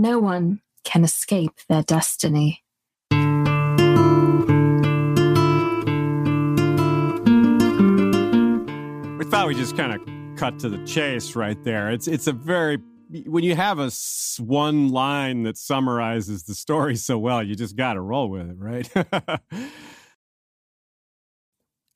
No one can escape their destiny. We thought we just kind of cut to the chase right there. It's it's a very when you have a one line that summarizes the story so well, you just got to roll with it, right?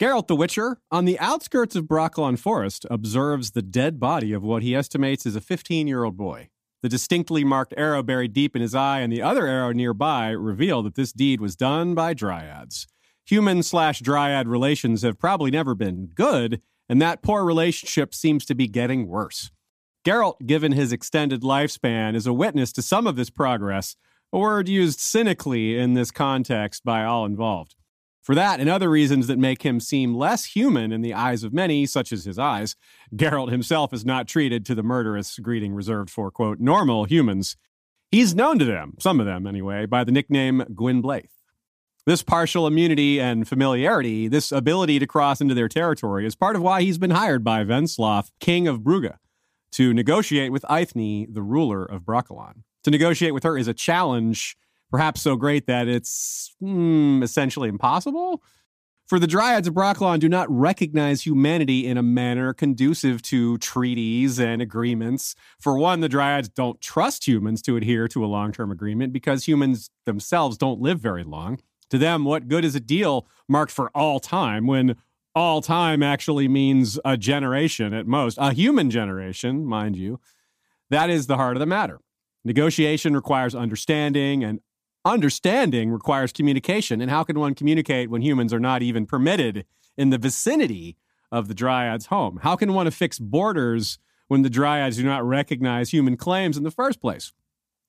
Geralt the Witcher, on the outskirts of Brokilon Forest, observes the dead body of what he estimates is a 15 year old boy. The distinctly marked arrow buried deep in his eye and the other arrow nearby reveal that this deed was done by dryads. Human slash dryad relations have probably never been good, and that poor relationship seems to be getting worse. Geralt, given his extended lifespan, is a witness to some of this progress, a word used cynically in this context by all involved. For that and other reasons that make him seem less human in the eyes of many, such as his eyes, Geralt himself is not treated to the murderous greeting reserved for, quote, normal humans. He's known to them, some of them anyway, by the nickname Gwynbleidd. This partial immunity and familiarity, this ability to cross into their territory, is part of why he's been hired by Venzlav, king of Brugge, to negotiate with Eithne, the ruler of Brokilon. To negotiate with her is a challenge perhaps so great that it's mm, essentially impossible. For the Dryads of Brokilon do not recognize humanity in a manner conducive to treaties and agreements. For one, the Dryads don't trust humans to adhere to a long term agreement because humans themselves don't live very long. To them, what good is a deal marked for all time when all time actually means a generation at most, a human generation, mind you? That is the heart of the matter. Negotiation requires understanding, and understanding requires communication. And how can one communicate when humans are not even permitted in the vicinity of the Dryad's home? How can one affix borders when the Dryads do not recognize human claims in the first place?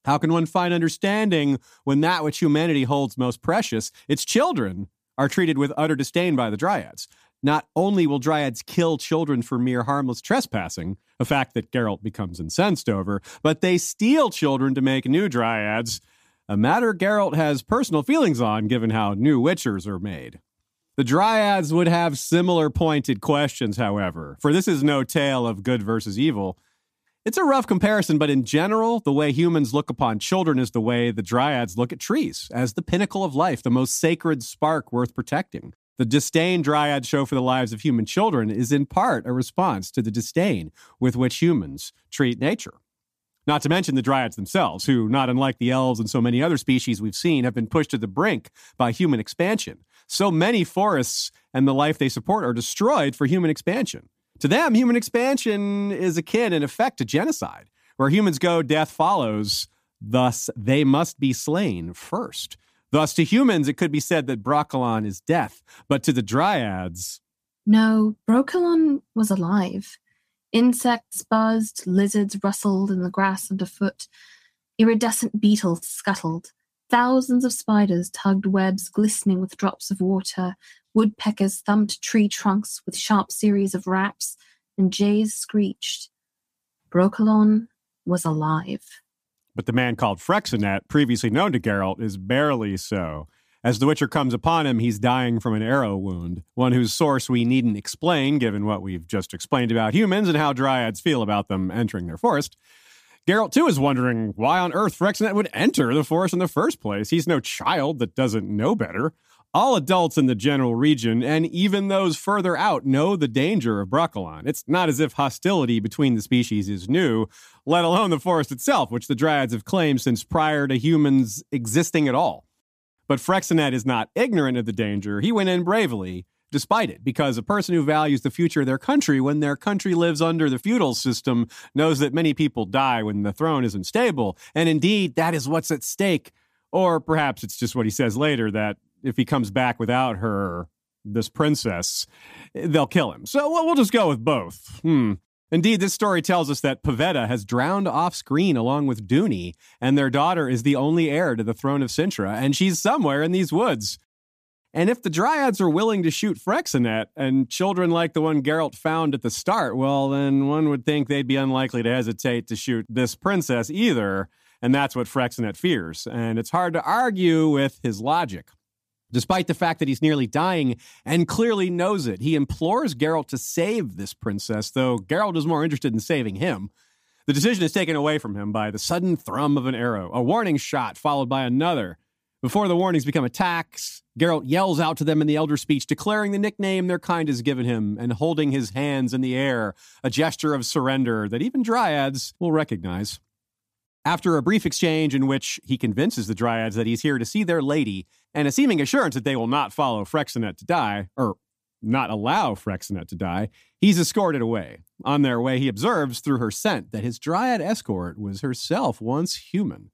How can one find understanding when that which humanity holds most precious, its children, are treated with utter disdain by the Dryads? Not only will Dryads kill children for mere harmless trespassing, a fact that Geralt becomes incensed over, but they steal children to make new Dryads a matter Geralt has personal feelings on given how new Witchers are made. The Dryads would have similar pointed questions, however, for this is no tale of good versus evil. It's a rough comparison, but in general, the way humans look upon children is the way the Dryads look at trees, as the pinnacle of life, the most sacred spark worth protecting. The disdain Dryads show for the lives of human children is in part a response to the disdain with which humans treat nature. Not to mention the dryads themselves, who, not unlike the elves and so many other species we've seen, have been pushed to the brink by human expansion. So many forests and the life they support are destroyed for human expansion. To them, human expansion is akin, in effect, to genocide. Where humans go, death follows. Thus, they must be slain first. Thus, to humans, it could be said that Brokilon is death, but to the dryads. No, Brokilon was alive. Insects buzzed, lizards rustled in the grass underfoot, iridescent beetles scuttled. Thousands of spiders tugged webs glistening with drops of water. Woodpeckers thumped tree trunks with sharp series of raps, and jays screeched. Brokilon was alive. But the man called Freixenet, previously known to Geralt, is barely so. As the Witcher comes upon him, he's dying from an arrow wound, one whose source we needn't explain, given what we've just explained about humans and how dryads feel about them entering their forest. Geralt, too, is wondering why on earth Freixenet would enter the forest in the first place. He's no child that doesn't know better. All adults in the general region, and even those further out, know the danger of Brokilon. It's not as if hostility between the species is new, let alone the forest itself, which the Dryads have claimed since prior to humans existing at all. But Freixenet is not ignorant of the danger. He went in bravely, despite it, because a person who values the future of their country when their country lives under the feudal system knows that many people die when the throne isn't stable. And indeed, that is what's at stake. Or perhaps it's just what he says later that if he comes back without her, this princess, they'll kill him. So we'll just go with both. Hmm. Indeed, this story tells us that Pavetta has drowned off screen along with Duny, and their daughter is the only heir to the throne of Cintra, and she's somewhere in these woods. And if the Dryads are willing to shoot Freixenet and children like the one Geralt found at the start, well, then one would think they'd be unlikely to hesitate to shoot this princess either. And that's what Freixenet fears. And it's hard to argue with his logic. Despite the fact that he's nearly dying and clearly knows it, he implores Geralt to save this princess, though Geralt is more interested in saving him. The decision is taken away from him by the sudden thrum of an arrow, a warning shot followed by another. Before the warnings become attacks, Geralt yells out to them in the Elder Speech, declaring the nickname their kind has given him and holding his hands in the air, a gesture of surrender that even Dryads will recognize. After a brief exchange in which he convinces the Dryads that he's here to see their lady, and a seeming assurance that they will not follow Freixenet to die, or not allow Freixenet to die, he's escorted away. On their way, he observes through her scent that his Dryad escort was herself once human.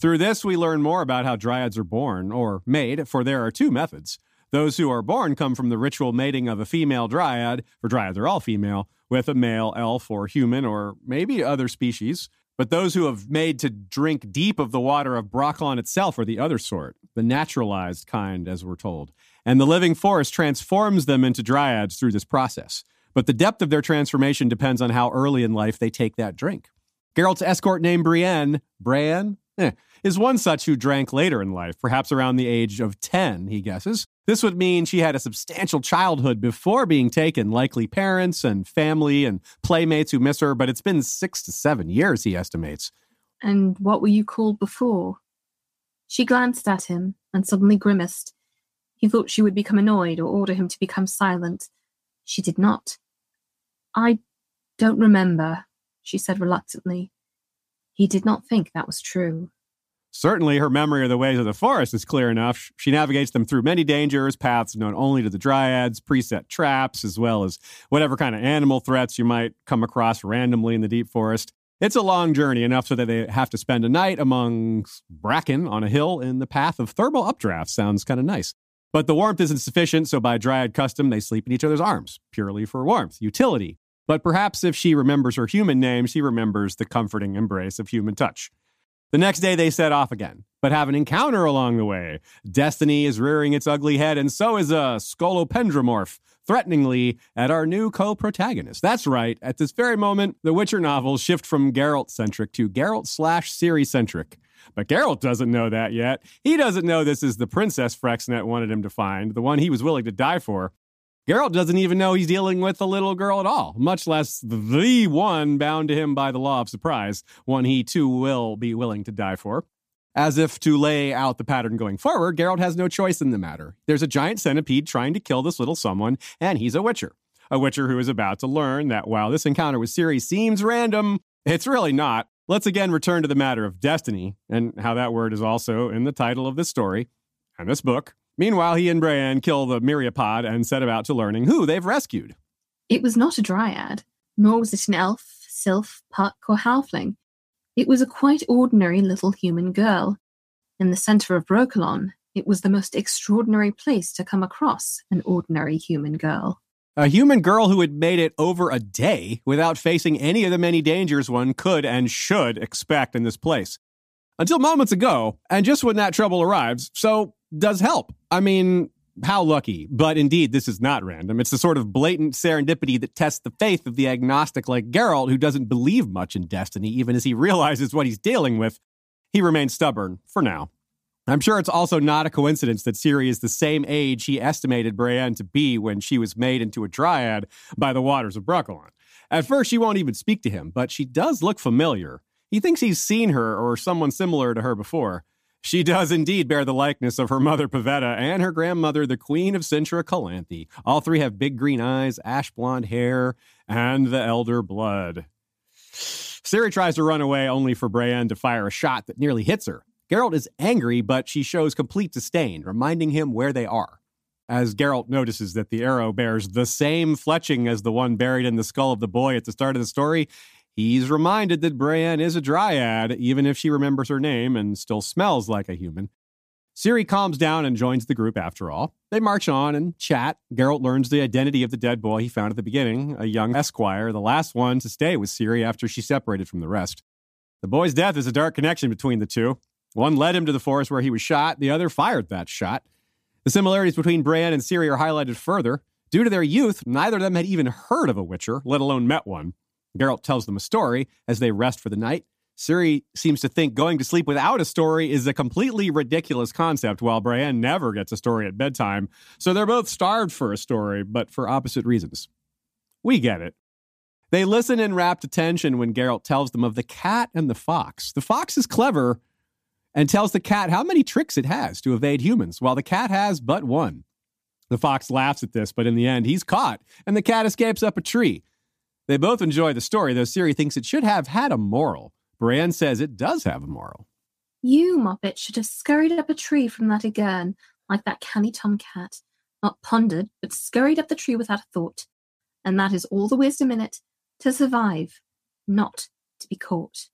Through this, we learn more about how Dryads are born, or made, for there are two methods. Those who are born come from the ritual mating of a female Dryad, for Dryads are all female, with a male elf or human or maybe other species. But those who have made to drink deep of the water of Brokilon itself are the other sort, the naturalized kind, as we're told. And the living forest transforms them into dryads through this process. But the depth of their transformation depends on how early in life they take that drink. Geralt's escort named Brienne, Brienne, eh, is one such who drank later in life, perhaps around the age of 10, he guesses. This would mean she had a substantial childhood before being taken, likely parents and family and playmates who miss her, but it's been six to seven years, he estimates. And what were you called before? She glanced at him and suddenly grimaced. He thought she would become annoyed or order him to become silent. She did not. I don't remember, she said reluctantly. He did not think that was true. Certainly, her memory of the ways of the forest is clear enough. She navigates them through many dangers, paths known only to the dryads, preset traps, as well as whatever kind of animal threats you might come across randomly in the deep forest. It's a long journey, enough so that they have to spend a night among bracken on a hill in the path of thermal updraft. Sounds kind of nice. But the warmth isn't sufficient, so by dryad custom, they sleep in each other's arms, purely for warmth, utility. But perhaps if she remembers her human name, she remembers the comforting embrace of human touch. The next day, they set off again, but have an encounter along the way. Destiny is rearing its ugly head, and so is a scolopendromorph, threateningly at our new co protagonist. That's right, at this very moment, the Witcher novels shift from Geralt centric to Geralt slash Ciri centric. But Geralt doesn't know that yet. He doesn't know this is the princess Freixenet wanted him to find, the one he was willing to die for. Geralt doesn't even know he's dealing with a little girl at all, much less the one bound to him by the law of surprise, one he too will be willing to die for. As if to lay out the pattern going forward, Geralt has no choice in the matter. There's a giant centipede trying to kill this little someone, and he's a witcher. A witcher who is about to learn that while this encounter with Ciri seems random, it's really not. Let's again return to the matter of destiny, and how that word is also in the title of this story and this book. Meanwhile, he and Brienne kill the myriapod and set about to learning who they've rescued. It was not a dryad, nor was it an elf, sylph, puck, or halfling. It was a quite ordinary little human girl. In the centre of Brokilon, it was the most extraordinary place to come across an ordinary human girl. A human girl who had made it over a day without facing any of the many dangers one could and should expect in this place. Until moments ago, and just when that trouble arrives, so does help. I mean, how lucky. But indeed, this is not random. It's the sort of blatant serendipity that tests the faith of the agnostic like Geralt, who doesn't believe much in destiny, even as he realizes what he's dealing with. He remains stubborn for now. I'm sure it's also not a coincidence that Ciri is the same age he estimated Brienne to be when she was made into a dryad by the waters of Brokilon. At first, she won't even speak to him, but she does look familiar. He thinks he's seen her or someone similar to her before. She does indeed bear the likeness of her mother Pavetta and her grandmother, the Queen of Cintra Calanthe. All three have big green eyes, ash blonde hair, and the elder blood. Ciri tries to run away only for Brienne to fire a shot that nearly hits her. Geralt is angry, but she shows complete disdain, reminding him where they are. As Geralt notices that the arrow bears the same fletching as the one buried in the skull of the boy at the start of the story, He's reminded that Brienne is a dryad, even if she remembers her name and still smells like a human. Ciri calms down and joins the group after all. They march on and chat. Geralt learns the identity of the dead boy he found at the beginning, a young esquire, the last one to stay with Ciri after she separated from the rest. The boy's death is a dark connection between the two. One led him to the forest where he was shot, the other fired that shot. The similarities between Brienne and Ciri are highlighted further. Due to their youth, neither of them had even heard of a Witcher, let alone met one. Geralt tells them a story as they rest for the night. Ciri seems to think going to sleep without a story is a completely ridiculous concept, while Brienne never gets a story at bedtime. So they're both starved for a story, but for opposite reasons. We get it. They listen in rapt attention when Geralt tells them of the cat and the fox. The fox is clever and tells the cat how many tricks it has to evade humans, while the cat has but one. The fox laughs at this, but in the end, he's caught, and the cat escapes up a tree. They both enjoy the story, though Ciri thinks it should have had a moral. Bran says it does have a moral. You, Moppet, should have scurried up a tree from that again, like that canny tomcat. Not pondered, but scurried up the tree without a thought. And that is all the wisdom in it to survive, not to be caught.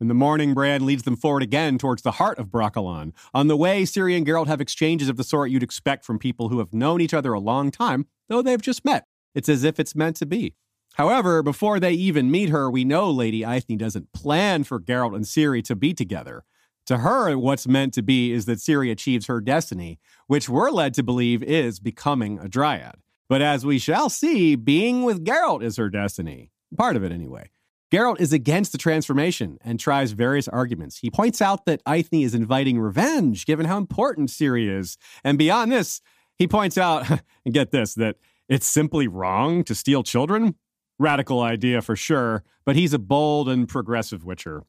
In the morning, Bran leads them forward again towards the heart of Brokilon. On the way, Ciri and Geralt have exchanges of the sort you'd expect from people who have known each other a long time, though they've just met. It's as if it's meant to be. However, before they even meet her, we know Lady Eithne doesn't plan for Geralt and Ciri to be together. To her, what's meant to be is that Ciri achieves her destiny, which we're led to believe is becoming a dryad. But as we shall see, being with Geralt is her destiny. Part of it, anyway. Geralt is against the transformation and tries various arguments. He points out that Eithne is inviting revenge, given how important Ciri is. And beyond this, he points out, and get this, that it's simply wrong to steal children. Radical idea for sure, but he's a bold and progressive Witcher.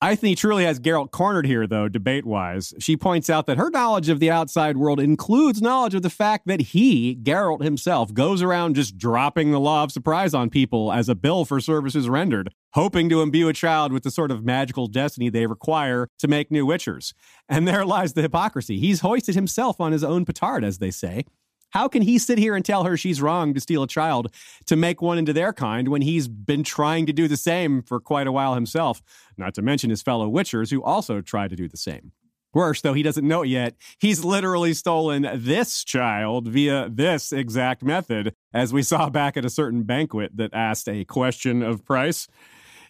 I think he truly has Geralt cornered here, though, debate wise. She points out that her knowledge of the outside world includes knowledge of the fact that he, Geralt himself, goes around just dropping the law of surprise on people as a bill for services rendered, hoping to imbue a child with the sort of magical destiny they require to make new Witchers. And there lies the hypocrisy. He's hoisted himself on his own petard, as they say. How can he sit here and tell her she's wrong to steal a child to make one into their kind when he's been trying to do the same for quite a while himself? Not to mention his fellow Witchers who also try to do the same. Worse, though he doesn't know it yet, he's literally stolen this child via this exact method, as we saw back at a certain banquet that asked a question of price.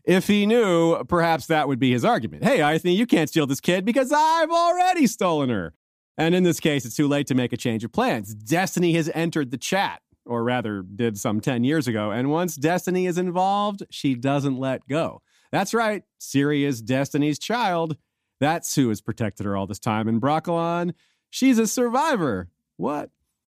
If he knew, perhaps that would be his argument. Hey, think you can't steal this kid because I've already stolen her. And in this case, it's too late to make a change of plans. Destiny has entered the chat, or rather, did some 10 years ago. And once Destiny is involved, she doesn't let go. That's right, Ciri is Destiny's child. That's who has protected her all this time. And Brokilon, she's a survivor. What?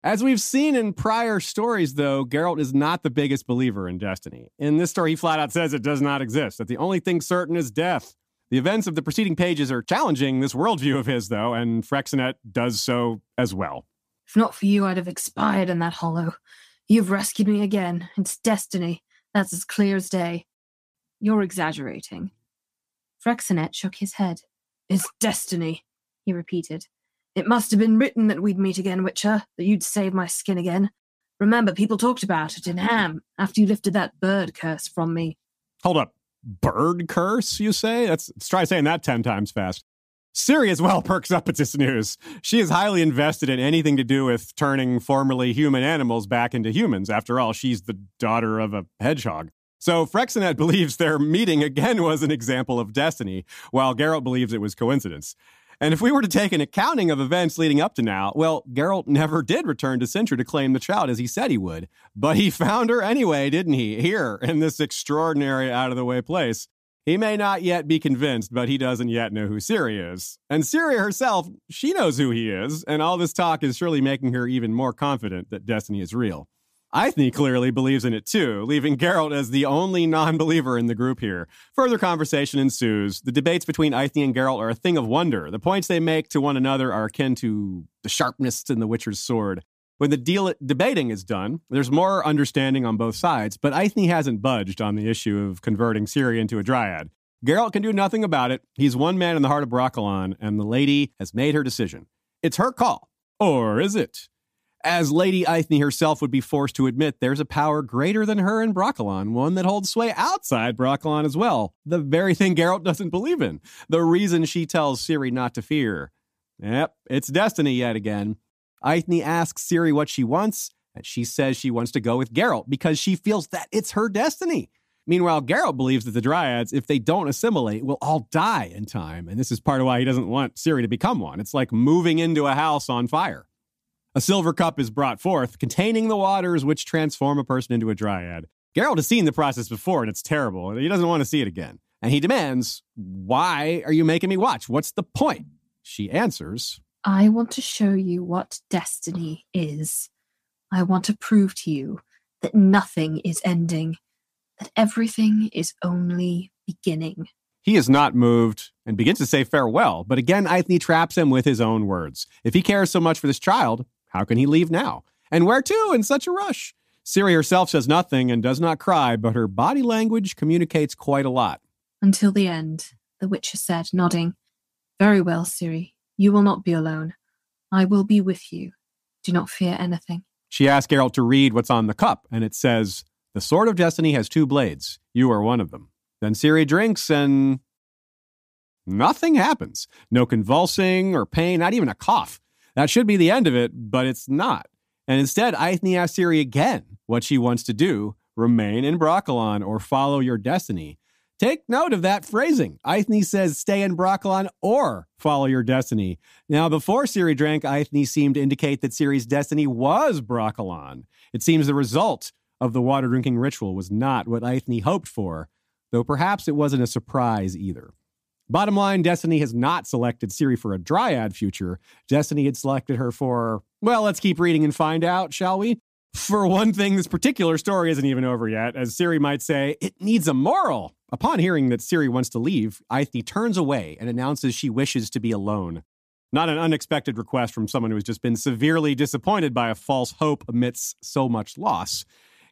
As we've seen in prior stories, though, Geralt is not the biggest believer in destiny. In this story, he flat out says it does not exist, that the only thing certain is death. The events of the preceding pages are challenging this worldview of his, though, and Freixenet does so as well. If not for you, I'd have expired in that hollow. You've rescued me again. It's destiny. That's as clear as day. You're exaggerating. Freixenet shook his head. It's destiny, he repeated. It must have been written that we'd meet again, Witcher, that you'd save my skin again. Remember, people talked about it in Ham after you lifted that bird curse from me. Hold up bird curse, you say? Let's, let's try saying that 10 times fast. Ciri as well perks up at this news. She is highly invested in anything to do with turning formerly human animals back into humans. After all, she's the daughter of a hedgehog. So Freixenet believes their meeting again was an example of destiny, while Geralt believes it was coincidence. And if we were to take an accounting of events leading up to now, well, Geralt never did return to Cintra to claim the child as he said he would. But he found her anyway, didn't he? Here, in this extraordinary out of the way place. He may not yet be convinced, but he doesn't yet know who Ciri is. And Ciri herself, she knows who he is, and all this talk is surely making her even more confident that destiny is real. Eithne clearly believes in it too, leaving Geralt as the only non believer in the group here. Further conversation ensues. The debates between Eithne and Geralt are a thing of wonder. The points they make to one another are akin to the sharpness in the Witcher's sword. When the deal- debating is done, there's more understanding on both sides, but Eithne hasn't budged on the issue of converting Ciri into a dryad. Geralt can do nothing about it. He's one man in the heart of Brokilon, and the lady has made her decision. It's her call. Or is it? As Lady Eithne herself would be forced to admit, there's a power greater than her in Brokilon, one that holds sway outside Brokilon as well. The very thing Geralt doesn't believe in. The reason she tells Ciri not to fear. Yep, it's destiny yet again. Eithne asks Ciri what she wants, and she says she wants to go with Geralt because she feels that it's her destiny. Meanwhile, Geralt believes that the Dryads, if they don't assimilate, will all die in time. And this is part of why he doesn't want Ciri to become one. It's like moving into a house on fire. A silver cup is brought forth, containing the waters which transform a person into a dryad. Geralt has seen the process before, and it's terrible. He doesn't want to see it again. And he demands, Why are you making me watch? What's the point? She answers, I want to show you what destiny is. I want to prove to you that nothing is ending. that everything is only beginning. He is not moved and begins to say farewell, but again, Eithne traps him with his own words. If he cares so much for this child, how can he leave now? And where to in such a rush? Ciri herself says nothing and does not cry, but her body language communicates quite a lot. Until the end, the Witcher said, nodding. Very well, Ciri. You will not be alone. I will be with you. Do not fear anything. She asks Geralt to read what's on the cup, and it says, The Sword of Destiny has two blades. You are one of them. Then Ciri drinks, and nothing happens. No convulsing or pain, not even a cough. That should be the end of it, but it's not. And instead, Eithne asks Ciri again what she wants to do remain in Brokilon or follow your destiny. Take note of that phrasing. Eithne says stay in Brokilon or follow your destiny. Now, before Ciri drank, Eithne seemed to indicate that Ciri's destiny was Brokilon. It seems the result of the water drinking ritual was not what Eithne hoped for, though perhaps it wasn't a surprise either. Bottom line, Destiny has not selected Ciri for a Dryad future. Destiny had selected her for, well, let's keep reading and find out, shall we? For one thing, this particular story isn't even over yet. As Ciri might say, it needs a moral. Upon hearing that Ciri wants to leave, Eithne turns away and announces she wishes to be alone. Not an unexpected request from someone who has just been severely disappointed by a false hope amidst so much loss.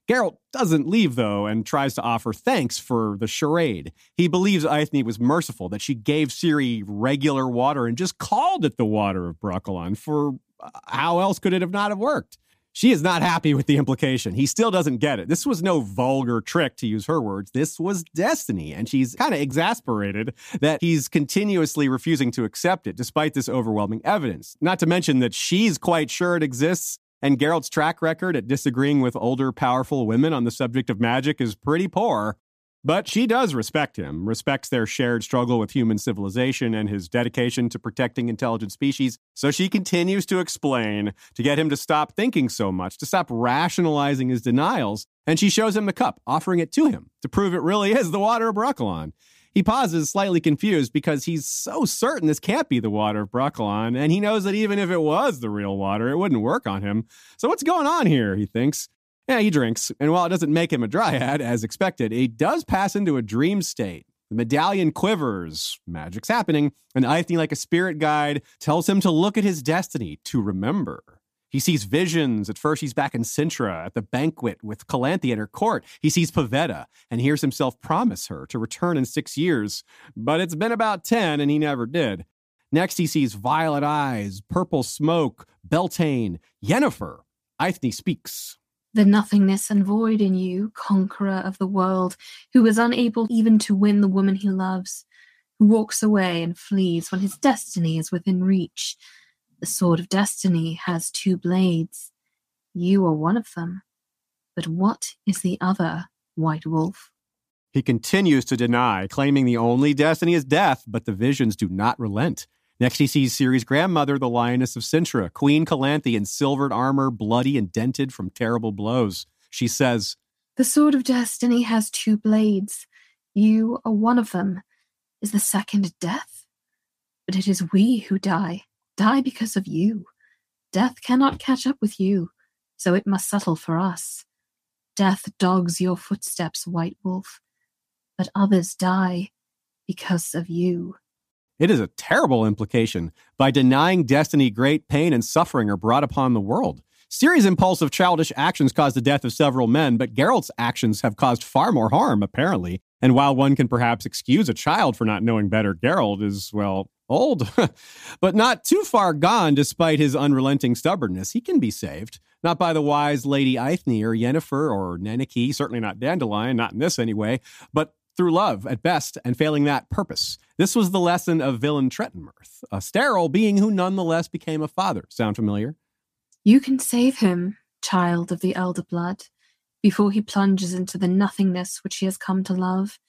Geralt doesn't leave, though, and tries to offer thanks for the charade. He believes Eithne was merciful, that she gave Ciri regular water and just called it the water of Brokilon, for uh, how else could it have not have worked? She is not happy with the implication. He still doesn't get it. This was no vulgar trick, to use her words. This was destiny. And she's kind of exasperated that he's continuously refusing to accept it, despite this overwhelming evidence. Not to mention that she's quite sure it exists and Geralt's track record at disagreeing with older, powerful women on the subject of magic is pretty poor. But she does respect him, respects their shared struggle with human civilization and his dedication to protecting intelligent species. So she continues to explain to get him to stop thinking so much, to stop rationalizing his denials. And she shows him the cup, offering it to him to prove it really is the water of Brokilon. He pauses, slightly confused, because he's so certain this can't be the water of Brokilon, and he knows that even if it was the real water, it wouldn't work on him. So what's going on here, he thinks. Yeah, he drinks, and while it doesn't make him a dryad, as expected, he does pass into a dream state. The medallion quivers, magic's happening, and Eithne, like a spirit guide, tells him to look at his destiny, to remember. He sees visions. At first, he's back in Cintra at the banquet with Calanthe at her court. He sees Pavetta and hears himself promise her to return in six years, but it's been about 10 and he never did. Next, he sees violet eyes, purple smoke, Beltane, Yennefer. Eithne speaks. The nothingness and void in you, conqueror of the world, who is unable even to win the woman he loves, who walks away and flees when his destiny is within reach the sword of destiny has two blades. You are one of them. But what is the other, White Wolf? He continues to deny, claiming the only destiny is death, but the visions do not relent. Next, he sees Ciri's grandmother, the Lioness of Cintra, Queen Calanthe, in silvered armor, bloody and dented from terrible blows. She says, The sword of destiny has two blades. You are one of them. Is the second death? But it is we who die die because of you. Death cannot catch up with you, so it must settle for us. Death dogs your footsteps, White Wolf, but others die because of you. It is a terrible implication. By denying destiny, great pain and suffering are brought upon the world. Ciri's impulsive childish actions caused the death of several men, but Geralt's actions have caused far more harm, apparently. And while one can perhaps excuse a child for not knowing better, Geralt is, well, old, but not too far gone despite his unrelenting stubbornness. He can be saved, not by the wise Lady Eithne or Yennefer or Nenneke, certainly not Dandelion, not in this anyway, but through love at best, and failing that, purpose. This was the lesson of Villentretenmerth, a sterile being who nonetheless became a father. Sound familiar? You can save him, child of the elder blood, before he plunges into the nothingness which he has come to love,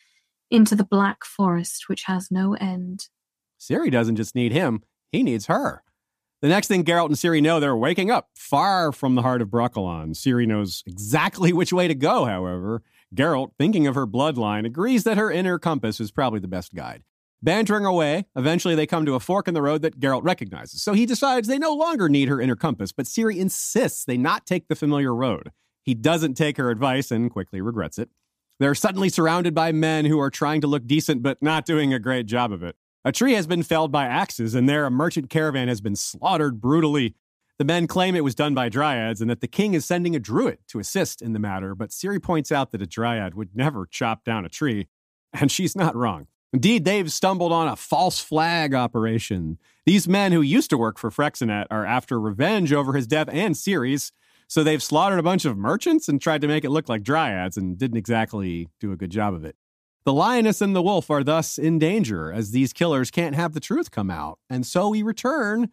into the black forest which has no end. Ciri doesn't just need him, he needs her. The next thing Geralt and Ciri know, they're waking up far from the heart of Brokilon. Ciri knows exactly which way to go, however. Geralt, thinking of her bloodline, agrees that her inner compass is probably the best guide. Bantering away, eventually they come to a fork in the road that Geralt recognizes. So he decides they no longer need her inner compass, but Ciri insists they not take the familiar road. He doesn't take her advice and quickly regrets it. They're suddenly surrounded by men who are trying to look decent but not doing a great job of it. A tree has been felled by axes, and there a merchant caravan has been slaughtered brutally. The men claim it was done by dryads and that the king is sending a druid to assist in the matter, but Ciri points out that a dryad would never chop down a tree, and she's not wrong. Indeed, they've stumbled on a false flag operation. These men who used to work for Freixenet are after revenge over his death and Ciri's, so they've slaughtered a bunch of merchants and tried to make it look like dryads and didn't exactly do a good job of it. The lioness and the wolf are thus in danger, as these killers can't have the truth come out, and so we return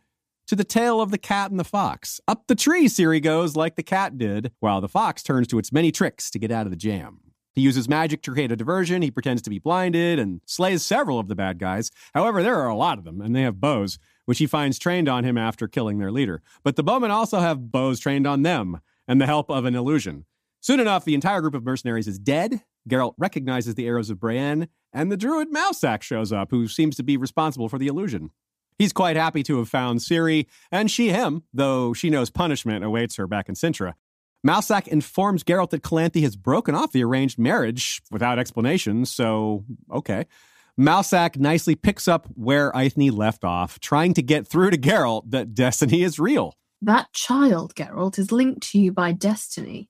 to the tale of the cat and the fox. Up the tree, Ciri goes like the cat did, while the fox turns to its many tricks to get out of the jam. He uses magic to create a diversion, he pretends to be blinded, and slays several of the bad guys. However, there are a lot of them, and they have bows, which he finds trained on him after killing their leader. But the bowmen also have bows trained on them, and the help of an illusion. Soon enough, the entire group of mercenaries is dead. Geralt recognizes the arrows of Brienne, and the druid Mousesack shows up, who seems to be responsible for the illusion. He's quite happy to have found Ciri, and she him, though she knows punishment awaits her back in Cintra. Mousesack informs Geralt that Calanthe has broken off the arranged marriage without explanation, so okay. Mousesack nicely picks up where Eithne left off, trying to get through to Geralt that destiny is real. That child, Geralt, is linked to you by destiny.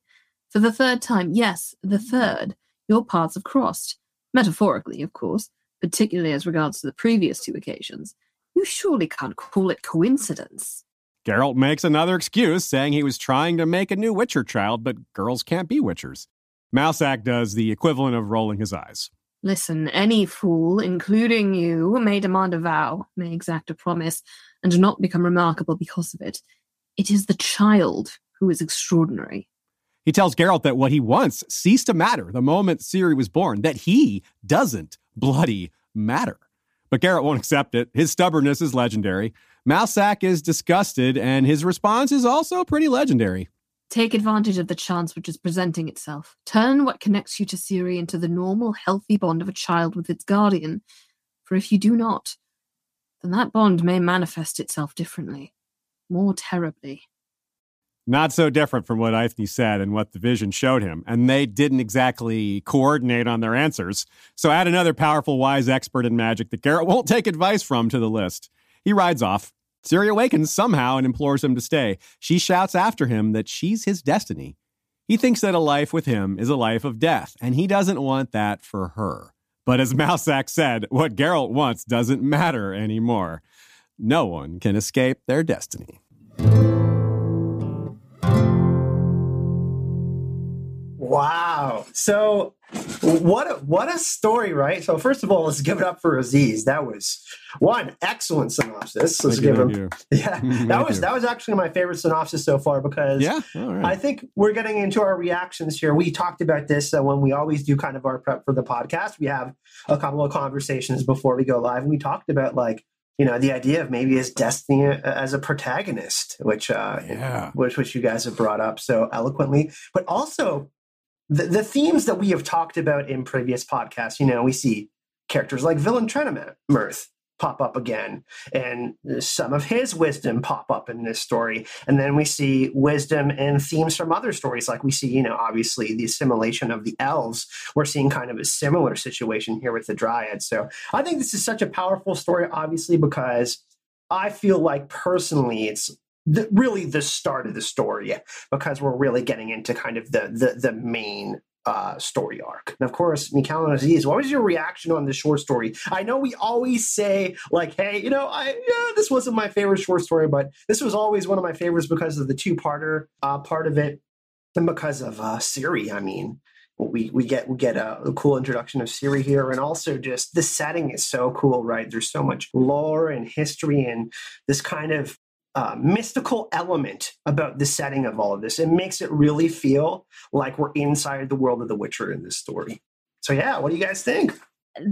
For the third time, yes, the third, your paths have crossed. Metaphorically, of course, particularly as regards to the previous two occasions. You surely can't call it coincidence. Geralt makes another excuse, saying he was trying to make a new Witcher child, but girls can't be Witchers. Mousesack does the equivalent of rolling his eyes. Listen, any fool, including you, may demand a vow, may exact a promise, and not become remarkable because of it. It is the child who is extraordinary. He tells Geralt that what he wants ceased to matter the moment Ciri was born, that he doesn't bloody matter. But Geralt won't accept it. His stubbornness is legendary. Mousesack is disgusted, and his response is also pretty legendary. Take advantage of the chance which is presenting itself. Turn what connects you to Ciri into the normal, healthy bond of a child with its guardian. For if you do not, then that bond may manifest itself differently, more terribly. Not so different from what Eithne said and what the vision showed him, and they didn't exactly coordinate on their answers. So add another powerful, wise expert in magic that Geralt won't take advice from to the list. He rides off. Ciri awakens somehow and implores him to stay. She shouts after him that she's his destiny. He thinks that a life with him is a life of death, and he doesn't want that for her. But as Mousesack said, what Geralt wants doesn't matter anymore. No one can escape their destiny. Wow. So what a, what a story, right? So first of all, let's give it up for Aziz. That was one excellent synopsis. Let's give him. Yeah, that was you. that was actually my favorite synopsis so far because yeah, I think we're getting into our reactions here. We talked about this uh, when we always do kind of our prep for the podcast. We have a couple of conversations before we go live, and we talked about like you know the idea of maybe his destiny as a protagonist which uh yeah which which you guys have brought up so eloquently but also the, the themes that we have talked about in previous podcasts, you know, we see characters like Villain Mirth pop up again, and some of his wisdom pop up in this story. And then we see wisdom and themes from other stories, like we see, you know, obviously the assimilation of the elves. We're seeing kind of a similar situation here with the dryads. So I think this is such a powerful story, obviously, because I feel like personally it's the, really the start of the story because we're really getting into kind of the the, the main uh, story arc. And of course, Mikhail Aziz, what was your reaction on the short story? I know we always say like, "Hey, you know, I yeah, this wasn't my favorite short story, but this was always one of my favorites because of the two-parter uh, part of it, and because of uh, Ciri. I mean, we we get we get a, a, cool introduction of Ciri here, and also just the setting is so cool, right? There's so much lore and history and this kind of uh, mystical element about the setting of all of this. It makes it really feel like we're inside the world of The Witcher in this story. So, yeah, what do you guys think?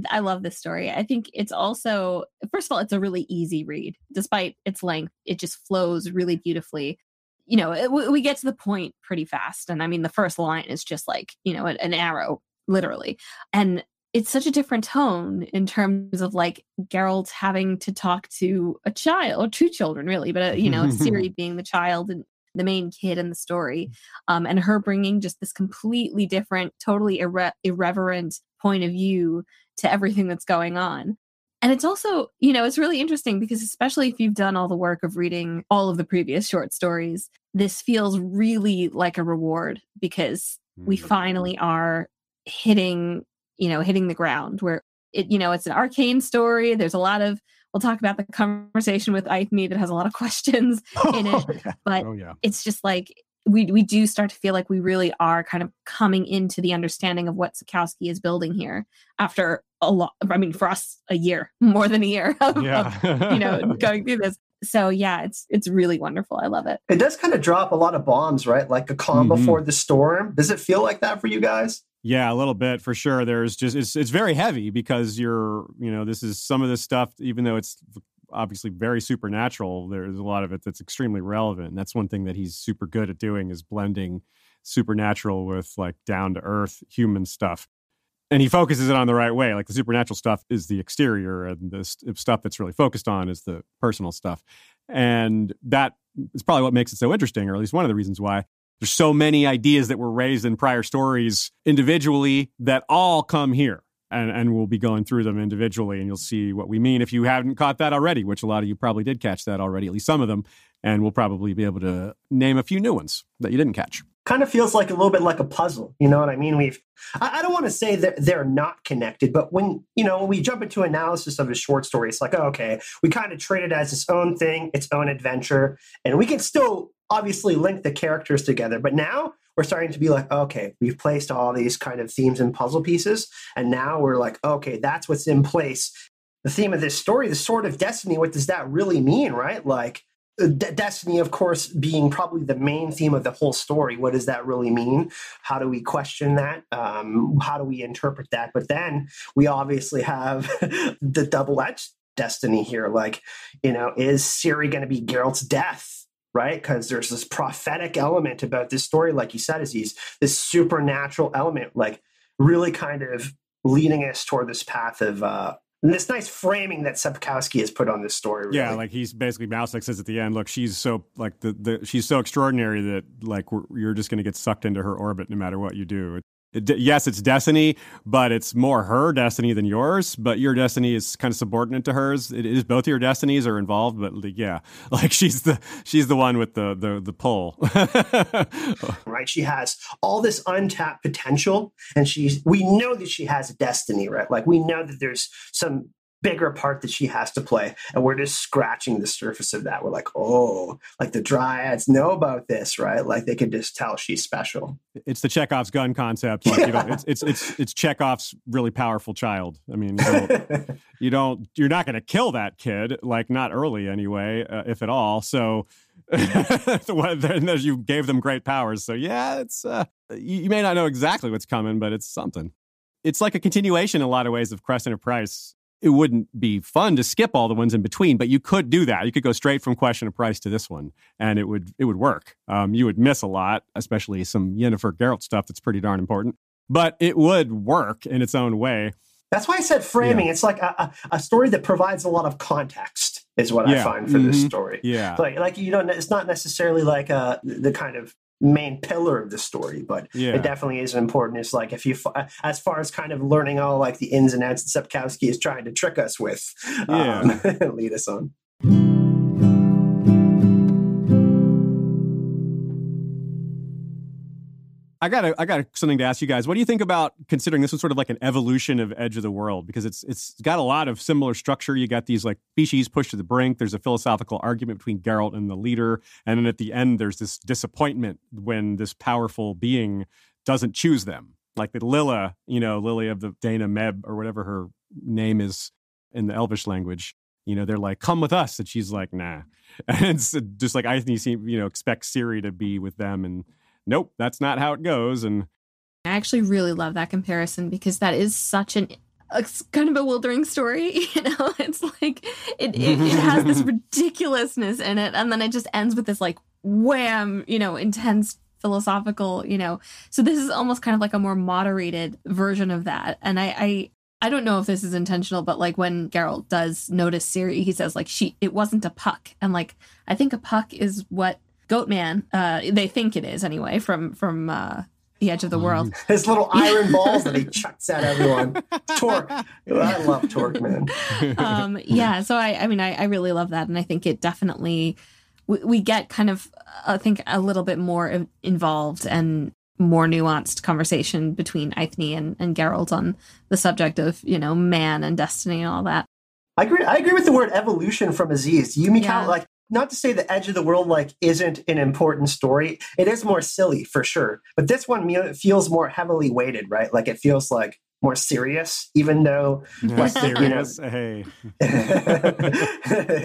I love this story. I think it's also, first of all, it's a really easy read. Despite its length, it just flows really beautifully. You know, it, we get to the point pretty fast. And I mean, the first line is just like, you know, an, an arrow, literally. And it's such a different tone in terms of like Geralt having to talk to a child or two children really, but uh, you know, Ciri being the child and the main kid in the story, um, and her bringing just this completely different, totally irre- irreverent point of view to everything that's going on. And it's also, you know, it's really interesting because, especially if you've done all the work of reading all of the previous short stories, this feels really like a reward because we Mm. finally are hitting, you know, hitting the ground where it, you know, it's an arcane story. There's a lot of, we'll talk about the conversation with Eithne that has a lot of questions in it, yeah. but Oh yeah. it's just like we we do start to feel like we really are kind of coming into the understanding of what Sapkowski is building here after a lot. I mean, for us, a year, more than a year, of, of, you know, going through this. So yeah, it's it's really wonderful. I love it. It does kind of drop a lot of bombs, right? Like a calm Mhm. before the storm. Does it feel like that for you guys? Yeah, a little bit for sure. There's just it's it's very heavy because you're you know this is some of this stuff even though it's obviously very supernatural. There's a lot of it that's extremely relevant. And that's one thing that he's super good at doing is blending supernatural with like down to earth human stuff. And he focuses it on the right way. Like the supernatural stuff is the exterior, and the st- stuff that's really focused on is the personal stuff. And that is probably what makes it so interesting, or at least one of the reasons why there's so many ideas that were raised in prior stories individually that all come here and, and we'll be going through them individually and you'll see what we mean if you haven't caught that already which a lot of you probably did catch that already at least some of them and we'll probably be able to name a few new ones that you didn't catch Kind of feels like a little bit like a puzzle. You know what I mean? We've, I, I don't want to say that they're not connected, but when, you know, when we jump into analysis of a short story, it's like, oh, okay, we kind of treat it as its own thing, its own adventure, and we can still obviously link the characters together. But now we're starting to be like, okay, we've placed all these kind of themes and puzzle pieces, and now we're like, okay, that's what's in place. The theme of this story, the sword of destiny, what does that really mean, right? Like, uh, De- destiny, of course, being probably the main theme of the whole story. What does that really mean? How do we question that? Um, how do we interpret that? But then we obviously have the double edged destiny here. Like, you know, is Ciri going to be Geralt's death? Right? Because there's this prophetic element about this story, like you said, is he's this supernatural element, like really kind of leading us toward this path of uh, and this nice framing that Sapkowski has put on this story. Really. yeah like he's basically Mousesack at the end look she's so like the, the she's so extraordinary that like you're just going to get sucked into her orbit no matter what you do it, yes, it's destiny, but it's more her destiny than yours. But your destiny is kind of subordinate to hers. It is both your destinies are involved, but like, yeah, like she's the she's the one with the the the pull. right? She has all this untapped potential, and she's we know that she has a destiny, right? Like we know that there's some bigger part that she has to play, and we're just scratching the surface of that. We're like, oh, like the dryads know about this, right? Like they can just tell she's special. it's the Chekhov's gun concept. Like, you know, it's it's it's it's Chekhov's really powerful child. I mean, you don't, you don't you're not going to kill that kid, like not early anyway, uh, if at all. So. then you gave them great powers, so yeah, it's uh, you, you may not know exactly what's coming, but it's something. It's like a continuation in a lot of ways of Question of Price. It wouldn't be fun to skip all the ones in between, but you could do that. You could go straight from Question of Price to this one, and it would it would work. Um, you would miss a lot, especially some Yennefer Geralt stuff that's pretty darn important, but it would work in its own way. That's why I said framing. It's like a, a, story that provides a lot of context, is what I find for this Mhm. story. Yeah, Like, like you don't. It's not necessarily like uh, the kind of main pillar of the story, but yeah. it definitely is important. It's like if you, as far as kind of learning all like the ins and outs that Sapkowski is trying to trick us with, um, lead us on. I got I got something to ask you guys. What do you think about considering this was sort of like an evolution of Edge of the World because it's it's got a lot of similar structure. You got these like species pushed to the brink. There's a philosophical argument between Geralt and the leader, and then at the end there's this disappointment when this powerful being doesn't choose them. Like the Lilla, you know, Lily of the Dana Méadbh or whatever her name is in the Elvish language. You know, they're like, "Come with us," and she's like, "Nah." And it's just like I think you know expect Ciri to be with them and nope, that's not how it goes. And I actually really love that comparison because that is such an it's kind of bewildering story. You know, it's like it, it, it has this ridiculousness in it, and then it just ends with this like wham, you know, intense philosophical, you know. So this is almost kind of like a more moderated version of that. And I, I I don't know if this is intentional, but like when Geralt does notice Ciri, he says like she it wasn't a puck. And like I think a puck is what Goat Man. Uh, they think it is anyway from from uh, the edge of the world. His little iron balls that he chucks at everyone. Torque. I love Torque, man. um, yeah, so I, I mean, I, I really love that, and I think it definitely we, we get kind of, I think, a little bit more involved and more nuanced conversation between Eithne and, and Geralt on the subject of you know man and destiny and all that. I agree. I agree with the word evolution from Aziz. You, Mikhail, yeah. like not to say the edge of the world like isn't an important story. It is more silly for sure. But this one feels more heavily weighted right? Like it feels like more serious even though like, serious. you know hey.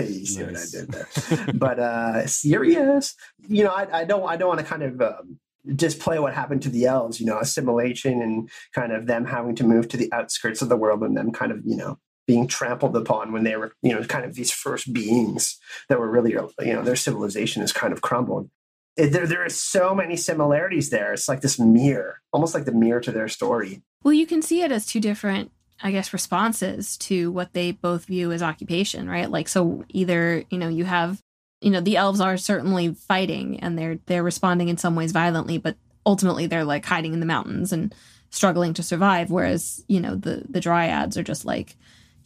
You see what i did there. But uh serious? You know i, I don't i don't want to kind of um, display what happened to the elves you know assimilation and kind of them having to move to the outskirts of the world and them kind of you know being trampled upon when they were, you know, kind of these first beings that were really, you know, their civilization is kind of crumbled. There, there are so many similarities there. It's like this mirror, almost like the mirror to their story. Well, you can see it as two different, I guess, responses to what they both view as occupation, right? Like, so either, you know, you have, you know, the elves are certainly fighting and they're they're responding in some ways violently, but ultimately they're like hiding in the mountains and struggling to survive. Whereas, you know, the the dryads are just like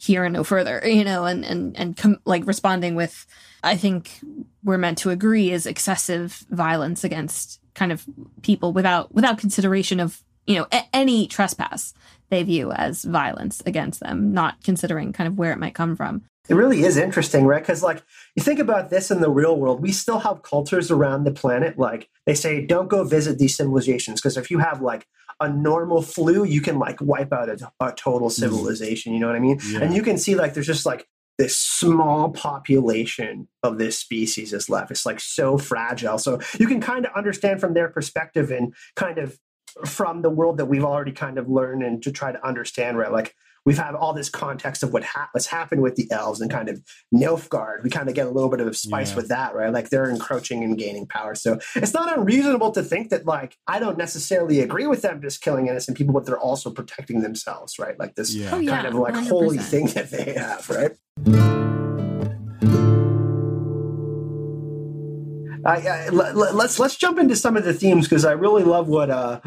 here and no further, you know, and and and com- like responding with, I think we're meant to agree is excessive violence against kind of people without without consideration of you know a- any trespass they view as violence against them, not considering kind of where it might come from. It really is interesting, right? Because, like, you think about this in the real world, we still have cultures around the planet. Like, they say, don't go visit these civilizations because if you have like a normal flu, you can like wipe out a, a total mm-hmm. civilization. You know what I mean? Yeah. And you can see like there's just like this small population of this species is left. It's like so fragile. So you can kind of understand from their perspective and kind of from the world that we've already kind of learned and to try to understand, right? Like we've had all this context of what ha- what's happened with the elves and kind of Nilfgaard. We kind of get a little bit of spice yeah. with that, right? Like they're encroaching and gaining power. So it's not unreasonable to think that like I don't necessarily agree with them just killing innocent people, but they're also protecting themselves, right? Like this yeah. oh, kind of like 100%. holy thing that they have, right? I, let, let's let's jump into some of the themes because I really love what uh,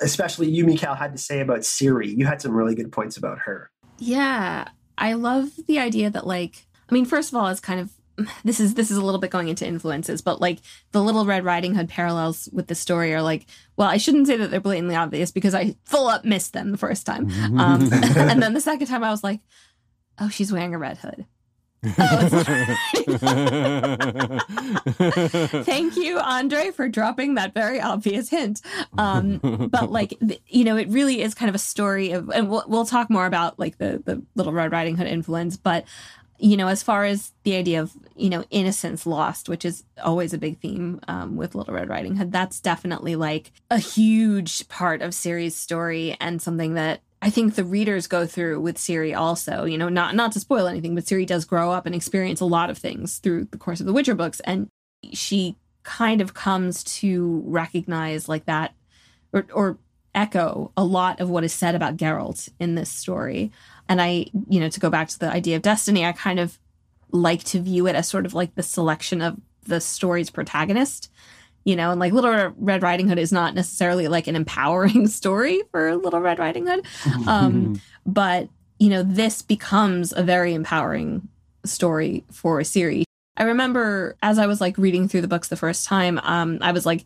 especially you, Michal, had to say about Ciri. You had some really good points about her. Yeah, I love the idea that like, I mean, first of all, it's kind of this is this is a little bit going into influences, but like the Little Red Riding Hood parallels with the story are like, well, I shouldn't say that they're blatantly obvious because I full up missed them the first time, um, and then the second time I was like, oh, she's wearing a red hood. Thank you, Andre, for dropping that very obvious hint. Um, but like, you know, it really is kind of a story of, and we'll, we'll talk more about like the the Little Red Riding Hood influence. But you know, as far as the idea of you know innocence lost, which is always a big theme um, with Little Red Riding Hood, that's definitely like a huge part of Ciri's story and something that I think the readers go through with Ciri also, you know, not not to spoil anything, but Ciri does grow up and experience a lot of things through the course of the Witcher books and she kind of comes to recognize like that or or echo a lot of what is said about Geralt in this story. And I, you know, to go back to the idea of destiny, I kind of like to view it as sort of like the selection of the story's protagonist you know, and like Little Red Riding Hood is not necessarily like an empowering story for Little Red Riding Hood. Um, but, you know, this becomes a very empowering story for a series. I remember as I was like reading through the books the first time, um, I was like,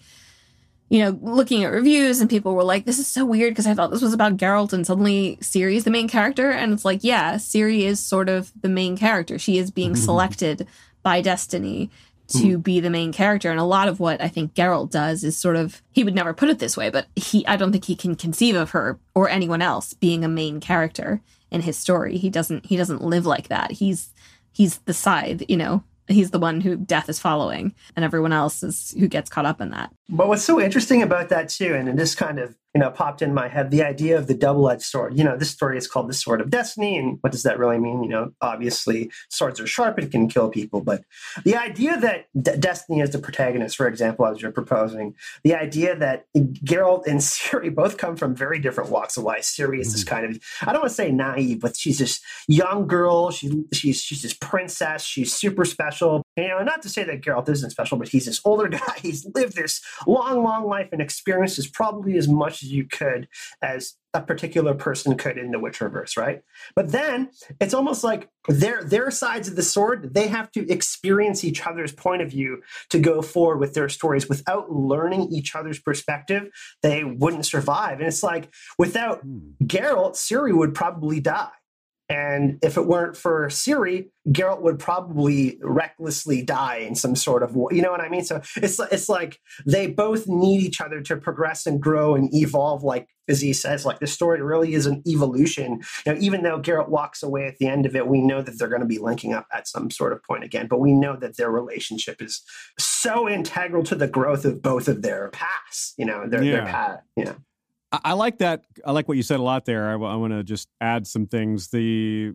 you know, looking at reviews and people were like, this is so weird because I thought this was about Geralt and suddenly Ciri is the main character. And it's like, yeah, Ciri is sort of the main character. She is being selected by destiny to mm. be the main character. And a lot of what I think Geralt does is sort of he would never put it this way, but he I don't think he can conceive of her or anyone else being a main character in his story. He doesn't he doesn't live like that. He's he's the side, you know. He's the one who death is following, and everyone else is who gets caught up in that. But what's so interesting about that too, and this kind of you know, popped in my head the idea of the double edged sword. You know, this story is called the Sword of Destiny. And what does that really mean? You know, obviously, swords are sharp, it can kill people. But the idea that D- Destiny is the protagonist, for example, as you're proposing, the idea that Geralt and Ciri both come from very different walks of life. Ciri is this mm-hmm. kind of, I don't want to say naive, but she's this young girl. She, she's, she's this princess. She's super special. You know, not to say that Geralt isn't special, but he's this older guy. He's lived this long, long life and experiences probably as much as you could as a particular person could in the Witcherverse, right? But then it's almost like their their sides of the sword, they have to experience each other's point of view to go forward with their stories. Without learning each other's perspective, they wouldn't survive. And it's like without hmm. Geralt, Ciri would probably die. And if it weren't for Ciri, Geralt would probably recklessly die in some sort of war. You know what I mean? So it's it's like they both need each other to progress and grow and evolve. Like as he says, like the story really is an evolution. You know, even though Geralt walks away at the end of it, we know that they're going to be linking up at some sort of point again. But we know that their relationship is so integral to the growth of both of their paths. You know, their yeah. their path. You know. I like that. I like what you said a lot there. I, I want to just add some things. The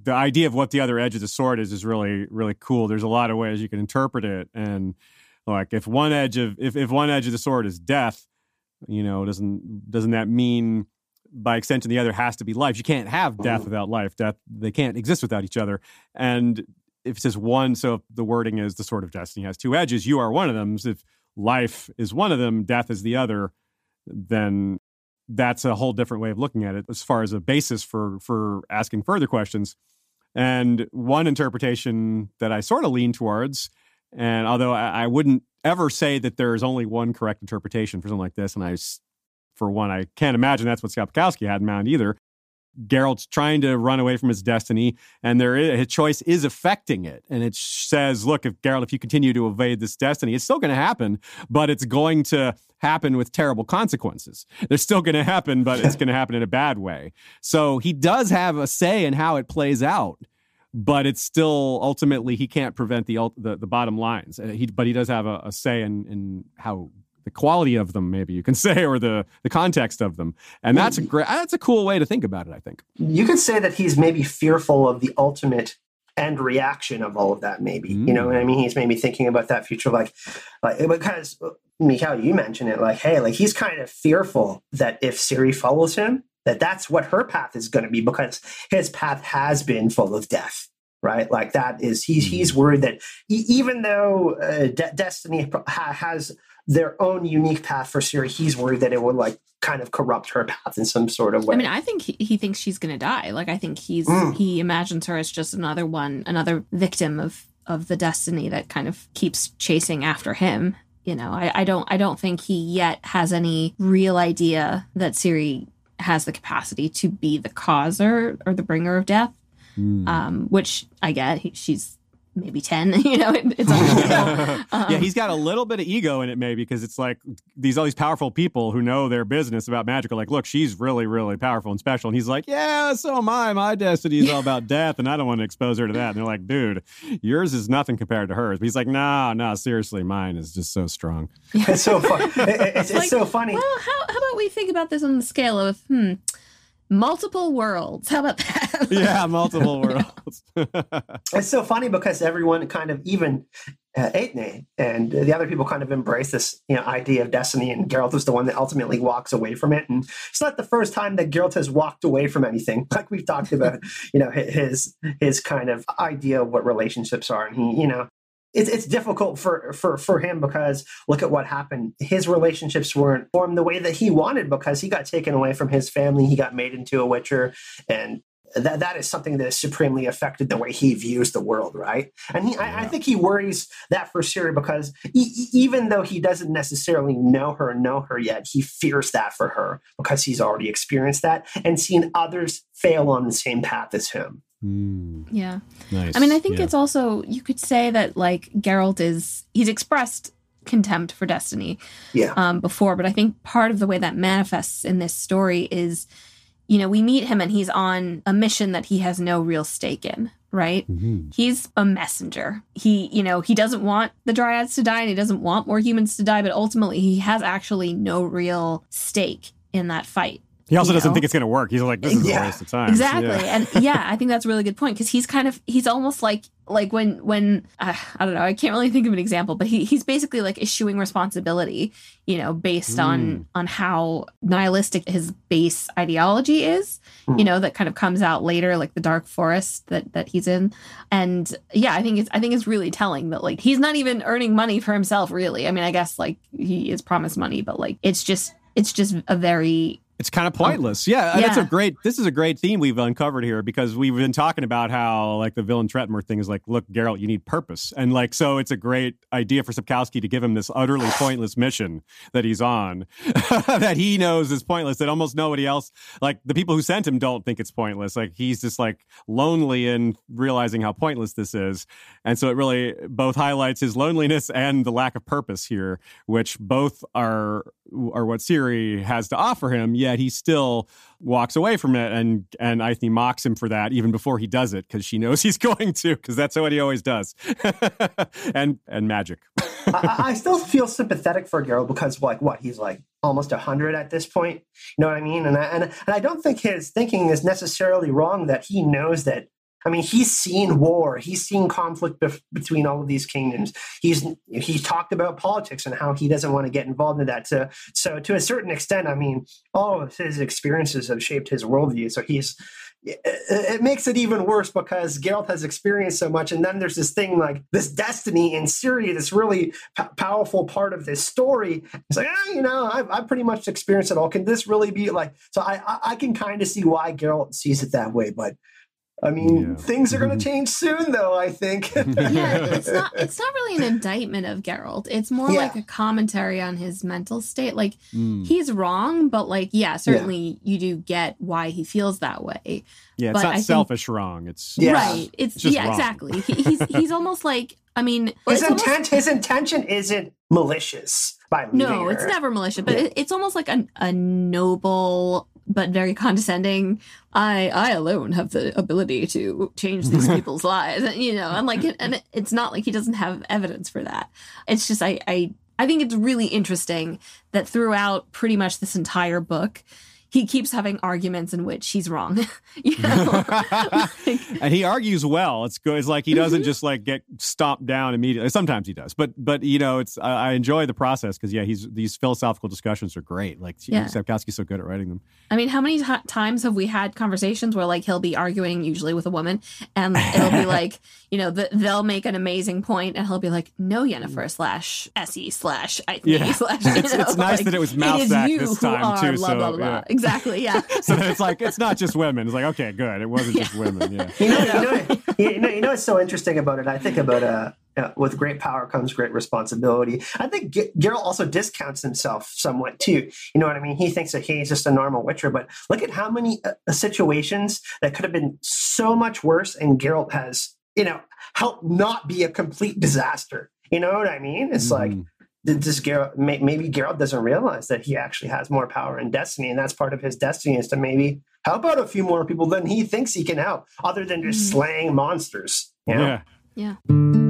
the idea of what the other edge of the sword is is really really cool. There's a lot of ways you can interpret it, and like if one edge of if, if one edge of the sword is death, you know, doesn't doesn't that mean by extension the other has to be life? You can't have death mm-hmm. without life. Death they can't exist without each other. And if it says one, so if the wording is the sword of destiny has two edges, you are one of them. So if life is one of them, death is the other, then that's a whole different way of looking at it as far as a basis for for asking further questions. And one interpretation that I sort of lean towards, and although I, I wouldn't ever say that there is only one correct interpretation for something like this, and I, for one, I can't imagine that's what Sapkowski had in mind either. Geralt's trying to run away from his destiny, and there is, his choice is affecting it. And it says, look, if Geralt, if you continue to evade this destiny, it's still going to happen, but it's going to happen with terrible consequences. They're still going to happen, but it's going to happen in a bad way. So he does have a say in how it plays out, but it's still ultimately he can't prevent the the, the bottom lines. Uh, he, but he does have a, a say in, in how the quality of them, maybe you can say, or the the context of them, and that's a great, that's a cool way to think about it. I think you could say that he's maybe fearful of the ultimate end reaction of all of that. Maybe mm. you know what I mean. He's maybe thinking about that future, like, like because Michal, you mentioned it, like, hey, like he's kind of fearful that if Ciri follows him, that that's what her path is going to be because his path has been full of death right like that is he's he's mm. worried that even though uh, De- destiny ha- has their own unique path for Ciri. He's worried that it would like kind of corrupt her path in some sort of way. I mean, I think he, he thinks she's going to die. Like, I think he's mm. he imagines her as just another one, another victim of of the destiny that kind of keeps chasing after him. You know, I, I don't I don't think he yet has any real idea that Ciri has the capacity to be the causer or the bringer of death. Mm. Um, which I get. He, she's maybe 10 you know it, it's um, yeah he's got a little bit of ego in it maybe because it's like these all these powerful people who know their business about magic are like look she's really really powerful and special. And he's like yeah so am i. My destiny is all about death and i don't want to expose her to that. And they're like dude yours is nothing compared to hers. But he's like no no seriously mine is just so strong. It's so fun it, it's, it's like, so funny. well how, how about we think about this on the scale of hmm multiple worlds. How about that? yeah, multiple worlds. it's so funny because everyone kind of even uh, Eithne and the other people kind of embrace this you know idea of destiny, and Geralt is the one that ultimately walks away from it. And it's not the first time that Geralt has walked away from anything, like we've talked about. you know his his kind of idea of what relationships are, and he you know it's it's difficult for for for him because look at what happened. His relationships weren't formed the way that he wanted because he got taken away from his family. He got made into a Witcher, and that that is something that has supremely affected the way he views the world, right? And he, yeah. I, I, think he worries that for Ciri because he, even though he doesn't necessarily know her, know her yet, he fears that for her because he's already experienced that and seen others fail on the same path as him. Mm. Yeah. Nice. I mean, I think yeah. it's also, you could say that like Geralt is, he's expressed contempt for destiny yeah. um, before, but I think part of the way that manifests in this story is, you know, we meet him and he's on a mission that he has no real stake in, right? Mm-hmm. He's a messenger. He, you know, he doesn't want the dryads to die and he doesn't want more humans to die, but ultimately he has actually no real stake in that fight. He also doesn't know? think it's going to work. He's like, this is Yeah, a waste of time. exactly Yeah. and yeah i think that's a really good point because he's kind of he's almost like like when when uh, i don't know i can't really think of an example but he, he's basically like eschewing responsibility you know based Mm. on on how nihilistic his base ideology is Mm. you know that kind of comes out later like the dark forest that that he's in and yeah i think it's i think it's really telling that like he's not even earning money for himself really i mean i guess like he is promised money but like it's just it's just a very It's kind of oh. pointless. yeah, uh, and it's a great. This is a great theme we've uncovered here because we've been talking about how like the Villentretenmerth thing is like, look, Geralt, you need purpose, and like so, it's a great idea for Sapkowski to give him this utterly pointless mission that he's on, that he knows is pointless. That almost nobody else, like the people who sent him, don't think it's pointless. Like he's just like lonely and realizing how pointless this is, and so it really both highlights his loneliness and the lack of purpose here, which both are are what Ciri has to offer him. Yet he still walks away from it, and and Eithne mocks him for that even before he does it because she knows he's going to because that's what he always does. and and magic. I, I still feel sympathetic for Geralt because, like, what he's like almost hundred at this point. You know what I mean? And I, and and I don't think his thinking is necessarily wrong. That he knows that. I mean, he's seen war. He's seen conflict bef- between all of these kingdoms. He's he's talked about politics and how he doesn't want to get involved in that. So, so to a certain extent, I mean, all of his experiences have shaped his worldview. So he's it, makes it even worse because Geralt has experienced so much, and then there's this thing like this destiny in Ciri, this really p- powerful part of this story. It's like, ah, you know, I've, I've pretty much experienced it all. Can this really be like? So I I, I can kind of see why Geralt sees it that way, but. I mean, Yeah. things are going to change soon, though. I think. yeah, it's not it's not really an indictment of Geralt. It's more Yeah. like a commentary on his mental state. Like Mm. he's wrong, but like yeah, certainly you do get why he feels that way. Yeah, it's But not I think- selfish wrong. It's Yeah. Right. It's, It's just yeah, wrong. exactly. He, he's he's almost like I mean his it's almost- intent, his intention isn't malicious by leaving no, it's never malicious, but Yeah. it, it's almost like a, a noble but very condescending. I I alone have the ability to change these people's lives, and, you know. And like, it, and it, it's not like he doesn't have evidence for that. It's just I I I think it's really interesting that throughout pretty much this entire book. He keeps having arguments in which he's wrong. you know, Like, and he argues well. It's good. It's like he doesn't Mhm. just like get stomped down immediately. Sometimes he does, but but you know, it's I, I enjoy the process because yeah, he's these philosophical discussions are great. Like Yeah. Sapkowski's so good at writing them. I mean, how many ti times have we had conversations where like he'll be arguing usually with a woman and it'll be like, you know, the, they'll make an amazing point and he'll be like, no, Yennefer slash se slash I Yeah. slash. It's- nice like, that it was Mousesack you this time, too, Blah, so, blah, blah. yeah. Exactly. Yeah. So then it's like it's not just women. It's like okay, good. It wasn't just women. Yeah. You know, you know, you know, you know what's so interesting about it? I think about uh, uh, with great power comes great responsibility. I think G- Geralt also discounts himself somewhat too. You know what I mean? He thinks that he's just a normal Witcher, but look at how many uh, situations that could have been so much worse, and Geralt has, you know, helped not be a complete disaster. You know what I mean? It's like Mhm. th- does Geralt, maybe Geralt doesn't realize that he actually has more power in destiny, and that's part of his destiny is to maybe help out a few more people than he thinks he can help, other than just Mhm. slaying monsters. You know? Yeah. Yeah.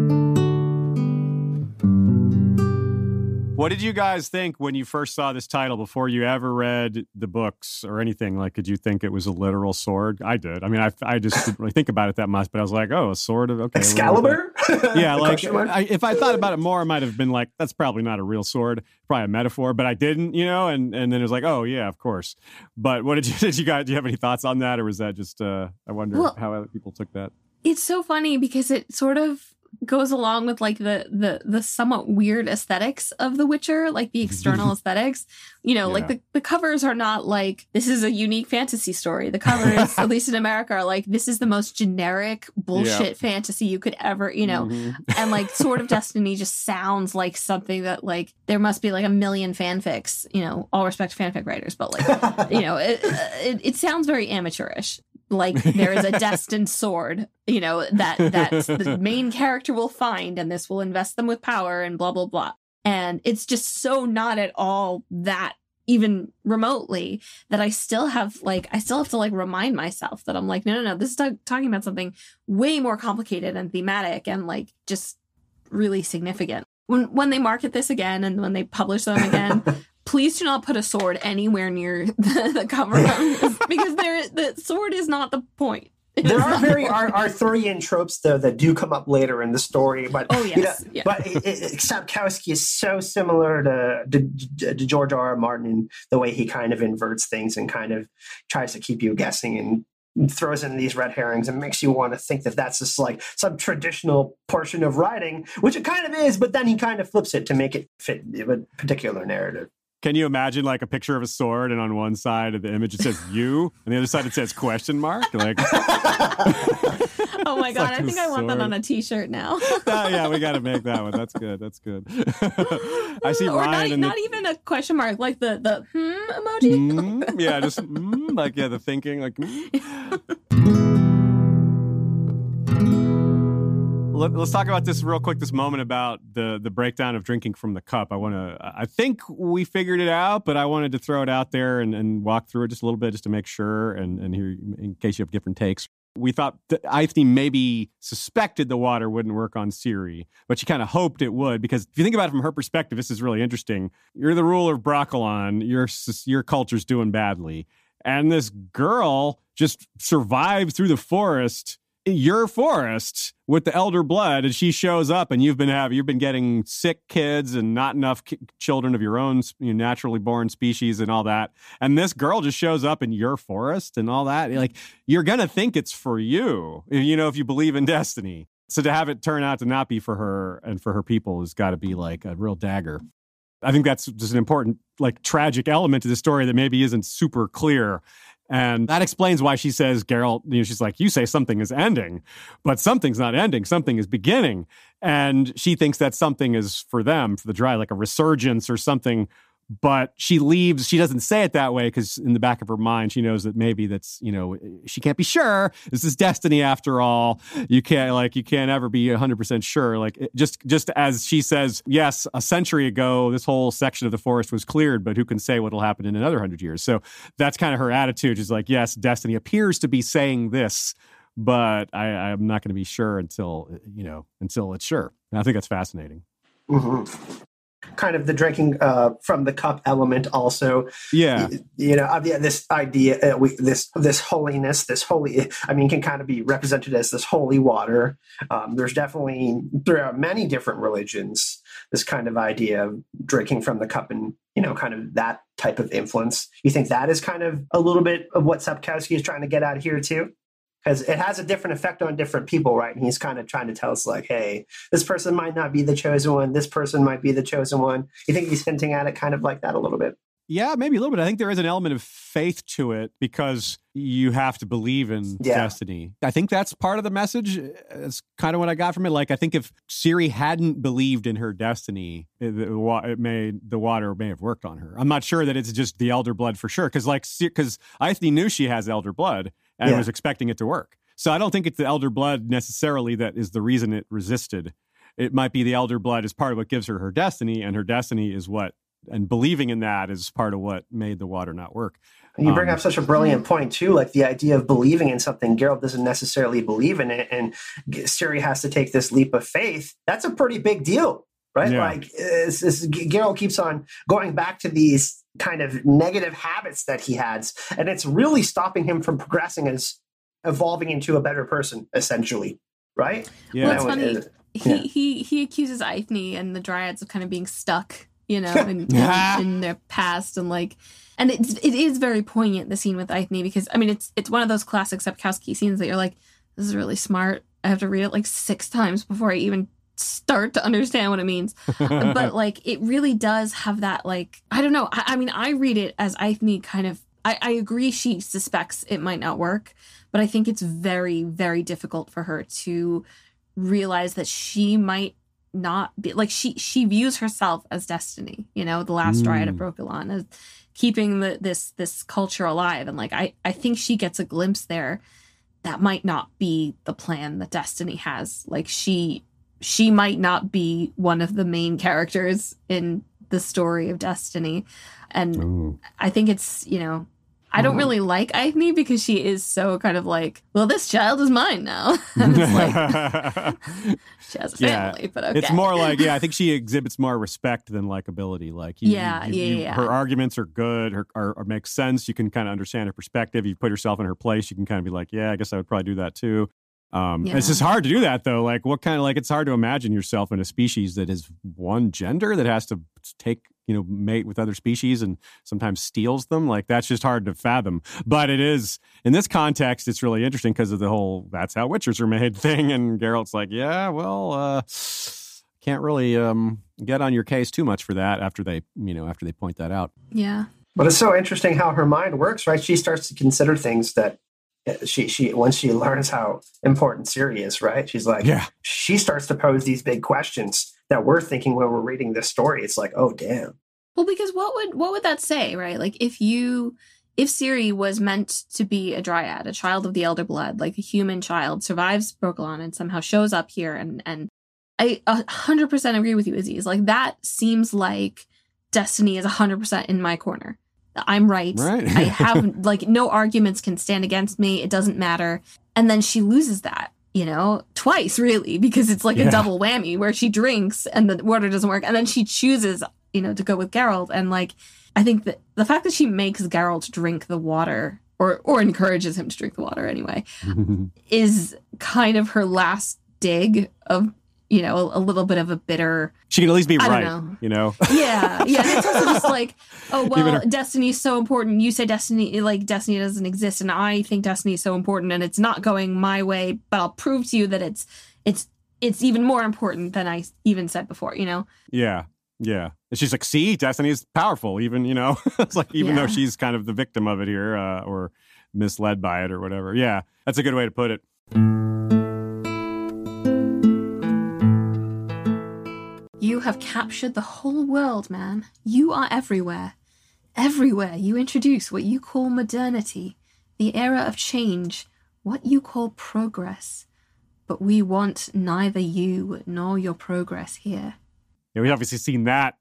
What did you guys think when you first saw this title before you ever read the books or anything? Like, did you think it was a literal sword? I did. I mean, I, I just didn't really think about it that much, but I was like, oh, a sword of okay. Excalibur? Yeah, like I, if I thought about it more, I might have been like, "That's probably not a real sword, probably a metaphor." But I didn't, you know. And and then it was like, "Oh yeah, of course." But what did you did you guys? Do you have any thoughts on that, or was that just? uh I wonder Well- how other people took that. it's so funny because it sort of goes along with like the the the somewhat weird aesthetics of the witcher like the external aesthetics. You know like the, the covers are not like this is a unique fantasy story. The covers at least in america are like this is the most generic bullshit fantasy you could ever you know. Mhm. and like sword of destiny just sounds like something that like there must be like a million fanfics you know all respect to fanfic writers but like you know it, it, it sounds very amateurish like there is a destined sword you know that that the main character will find and this will invest them with power and blah blah blah. And it's just so not at all that even remotely that i still have like i still have to like remind myself that i'm like no no no this is ta- talking about something way more complicated and thematic and like just really significant. When when they market this again and when they publish them again please do not put a sword anywhere near the, the cover because there the sword is not the point. There are very Arthurian tropes though that do come up later in the story, but oh yes, you know, yeah. but it, it, Sapkowski is so similar to, to, to George R. R. Martin in the way he kind of inverts things and kind of tries to keep you guessing and throws in these red herrings and makes you want to think that that's just like some traditional portion of writing, which it kind of is, but then he kind of flips it to make it fit a particular narrative. Can you imagine like a picture of a sword and on one side of the image it says you and the other side it says question mark? Like Oh my god, like I think I want that on a t-shirt now. oh, yeah, we got to make that one. That's good. That's good. I see or Ryan not, in the even a question mark, like the the hmm emoji. Mm, yeah, just mm, like yeah, the thinking like. mm. Let, us talk about this real quick. This moment about the the breakdown of drinking from the cup. I want to. I think we figured it out, but I wanted to throw it out there and, and walk through it just a little bit, just to make sure, and and here in case you have different takes. We thought that Eithne maybe suspected the water wouldn't work on Ciri, but she kind of hoped it would because if you think about it from her perspective, this is really interesting. You're the ruler of Brokilon. Your your culture's doing badly, and this girl just survived through the forest your forest with the elder blood and she shows up and you've been having you've been getting sick kids and not enough ki- children of your own you know, naturally born species and all that. And this girl just shows up in your forest and all that like you're gonna think it's for you you know if you believe in destiny. So to have it turn out to not be for her and for her people has got to be like a real dagger. I think that's just an important like tragic element to the story that maybe isn't super clear and that explains why she says, Geralt, you know, she's like, you say something is ending, but something's not ending, something is beginning. And she thinks that something is for them, for the dry, like a resurgence or something. But she leaves, she doesn't say it that way because in the back of her mind, she knows that maybe that's, you know, she can't be sure. This is destiny after all. You can't, like, you can't ever be 100% sure. Like, it, just, just as she says, yes, a century ago, this whole section of the forest was cleared, but who can say what'll happen in another hundred years? So that's kind of her attitude is like, yes, destiny appears to be saying this, but I, I'm not going to be sure until, you know, until it's sure. And I think that's fascinating. Mm-hmm. Kind of the drinking uh, from the cup element, also. Yeah, you, you know, yeah, this idea, uh, we, this this holiness, this holy. I mean, can kind of be represented as this holy water. Um, there's definitely throughout many different religions this kind of idea of drinking from the cup and you know, kind of that type of influence. You think that is kind of a little bit of what Sapkowski is trying to get at here too? Because it has a different effect on different people, right? And he's kind of trying to tell us, like, hey, this person might not be the chosen one. This person might be the chosen one. You think he's hinting at it kind of like that a little bit? Yeah, maybe a little bit. I think there is an element of faith to it because you have to believe in Yeah. destiny. I think that's part of the message. It's kind of what I got from it. Like, I think if Ciri hadn't believed in her destiny, it, it may the water may have worked on her. I'm not sure that it's just the elder blood for sure. Because like, because Eithne knew she has elder blood and Yeah. was expecting it to work. So I don't think it's the elder blood necessarily that is the reason it resisted. It might be the elder blood is part of what gives her her destiny, and her destiny is what. And believing in that is part of what made the water not work. And you bring Um, up such a brilliant point too, like the idea of believing in something. Geralt doesn't necessarily believe in it, and Ciri has to take this leap of faith. That's a pretty big deal, right? Yeah. Like, it's, it's, Geralt keeps on going back to these kind of negative habits that he has, and it's really stopping him from progressing as evolving into a better person, essentially, right? Yeah. Well, it's That one funny. is- He yeah. he he accuses Eithne and the Dryads of kind of being stuck, you know, in, in, in their past and like, and it's it is very poignant the scene with Eithne because I mean it's it's one of those classic Sapkowski scenes that you're like, this is really smart. I have to read it like six times before I even start to understand what it means. but like it really does have that like I don't know. I, I mean I read it as Eithne kind of I, I agree she suspects it might not work, but I think it's very, very difficult for her to realize that she might not be like she she views herself as destiny, you know, the last dryad of Mm. Brokilon as keeping the this this culture alive. And like I, I think she gets a glimpse there that might not be the plan that Destiny has. Like she she might not be one of the main characters in the story of Destiny. And Ooh. I think it's, you know, I don't Mhm. really like Eithne because she is so kind of like, well, this child is mine now. and it's like she has a Yeah. family, but okay. It's more like, yeah, I think she exhibits more respect than likability. Like, you, Yeah, you- yeah, you- yeah. her arguments are good, her or, or make sense. You can kind of understand her perspective. You put yourself in her place. You can kind of be like, yeah, I guess I would probably do that too. Um, It's just hard to do that though. Like, what kind of like it's hard to imagine yourself in a species that is one gender that has to take you know mate with other species and sometimes steals them. Like that's just hard to fathom. But it is in this context, it's really interesting because of the whole "that's how witchers are made" thing. And Geralt's like, yeah, well. uh can't really um, get on your case too much for that after they, you know, after they point that out. yeah. But it's so interesting how her mind works, right? She starts to consider things that she she once she learns how important Ciri is, right? She's like, Yeah, she starts to pose these big questions that we're thinking when we're reading this story. It's like, oh damn. Well, because what would what would that say, right? Like if you if Ciri was meant to be a dryad, a child of the elder blood, like a human child, survives Brokilon and somehow shows up here and and I a hundred percent agree with you, Aziz. Like that seems like destiny is a hundred percent in my corner. I'm right. Right. I have like no arguments can stand against me. It doesn't matter. And then she loses that, you know, twice really, because it's like Yeah. a double whammy where she drinks and the water doesn't work. And then she chooses, you know, to go with Geralt. And like, I think that the fact that she makes Geralt drink the water or, or encourages him to drink the water anyway is kind of her last dig of, you know, a, a little bit of a bitter she can at least be I right. know. You know, yeah, yeah. And it's also just like, oh well, her- is so important. You say destiny, like destiny doesn't exist, and I think destiny is so important, and it's not going my way. But I'll prove to you that it's it's it's even more important than I even said before. You know? yeah, yeah. And she's like, see, destiny is powerful. Even you know, it's like even though she's kind of the victim of it here, uh, or misled by it, or whatever. Yeah, that's a good way to put it. You have captured the whole world, man. You are everywhere. Everywhere you introduce what you call modernity, the era of change, what you call progress. But we want neither you nor your progress here. Yeah, we've obviously seen that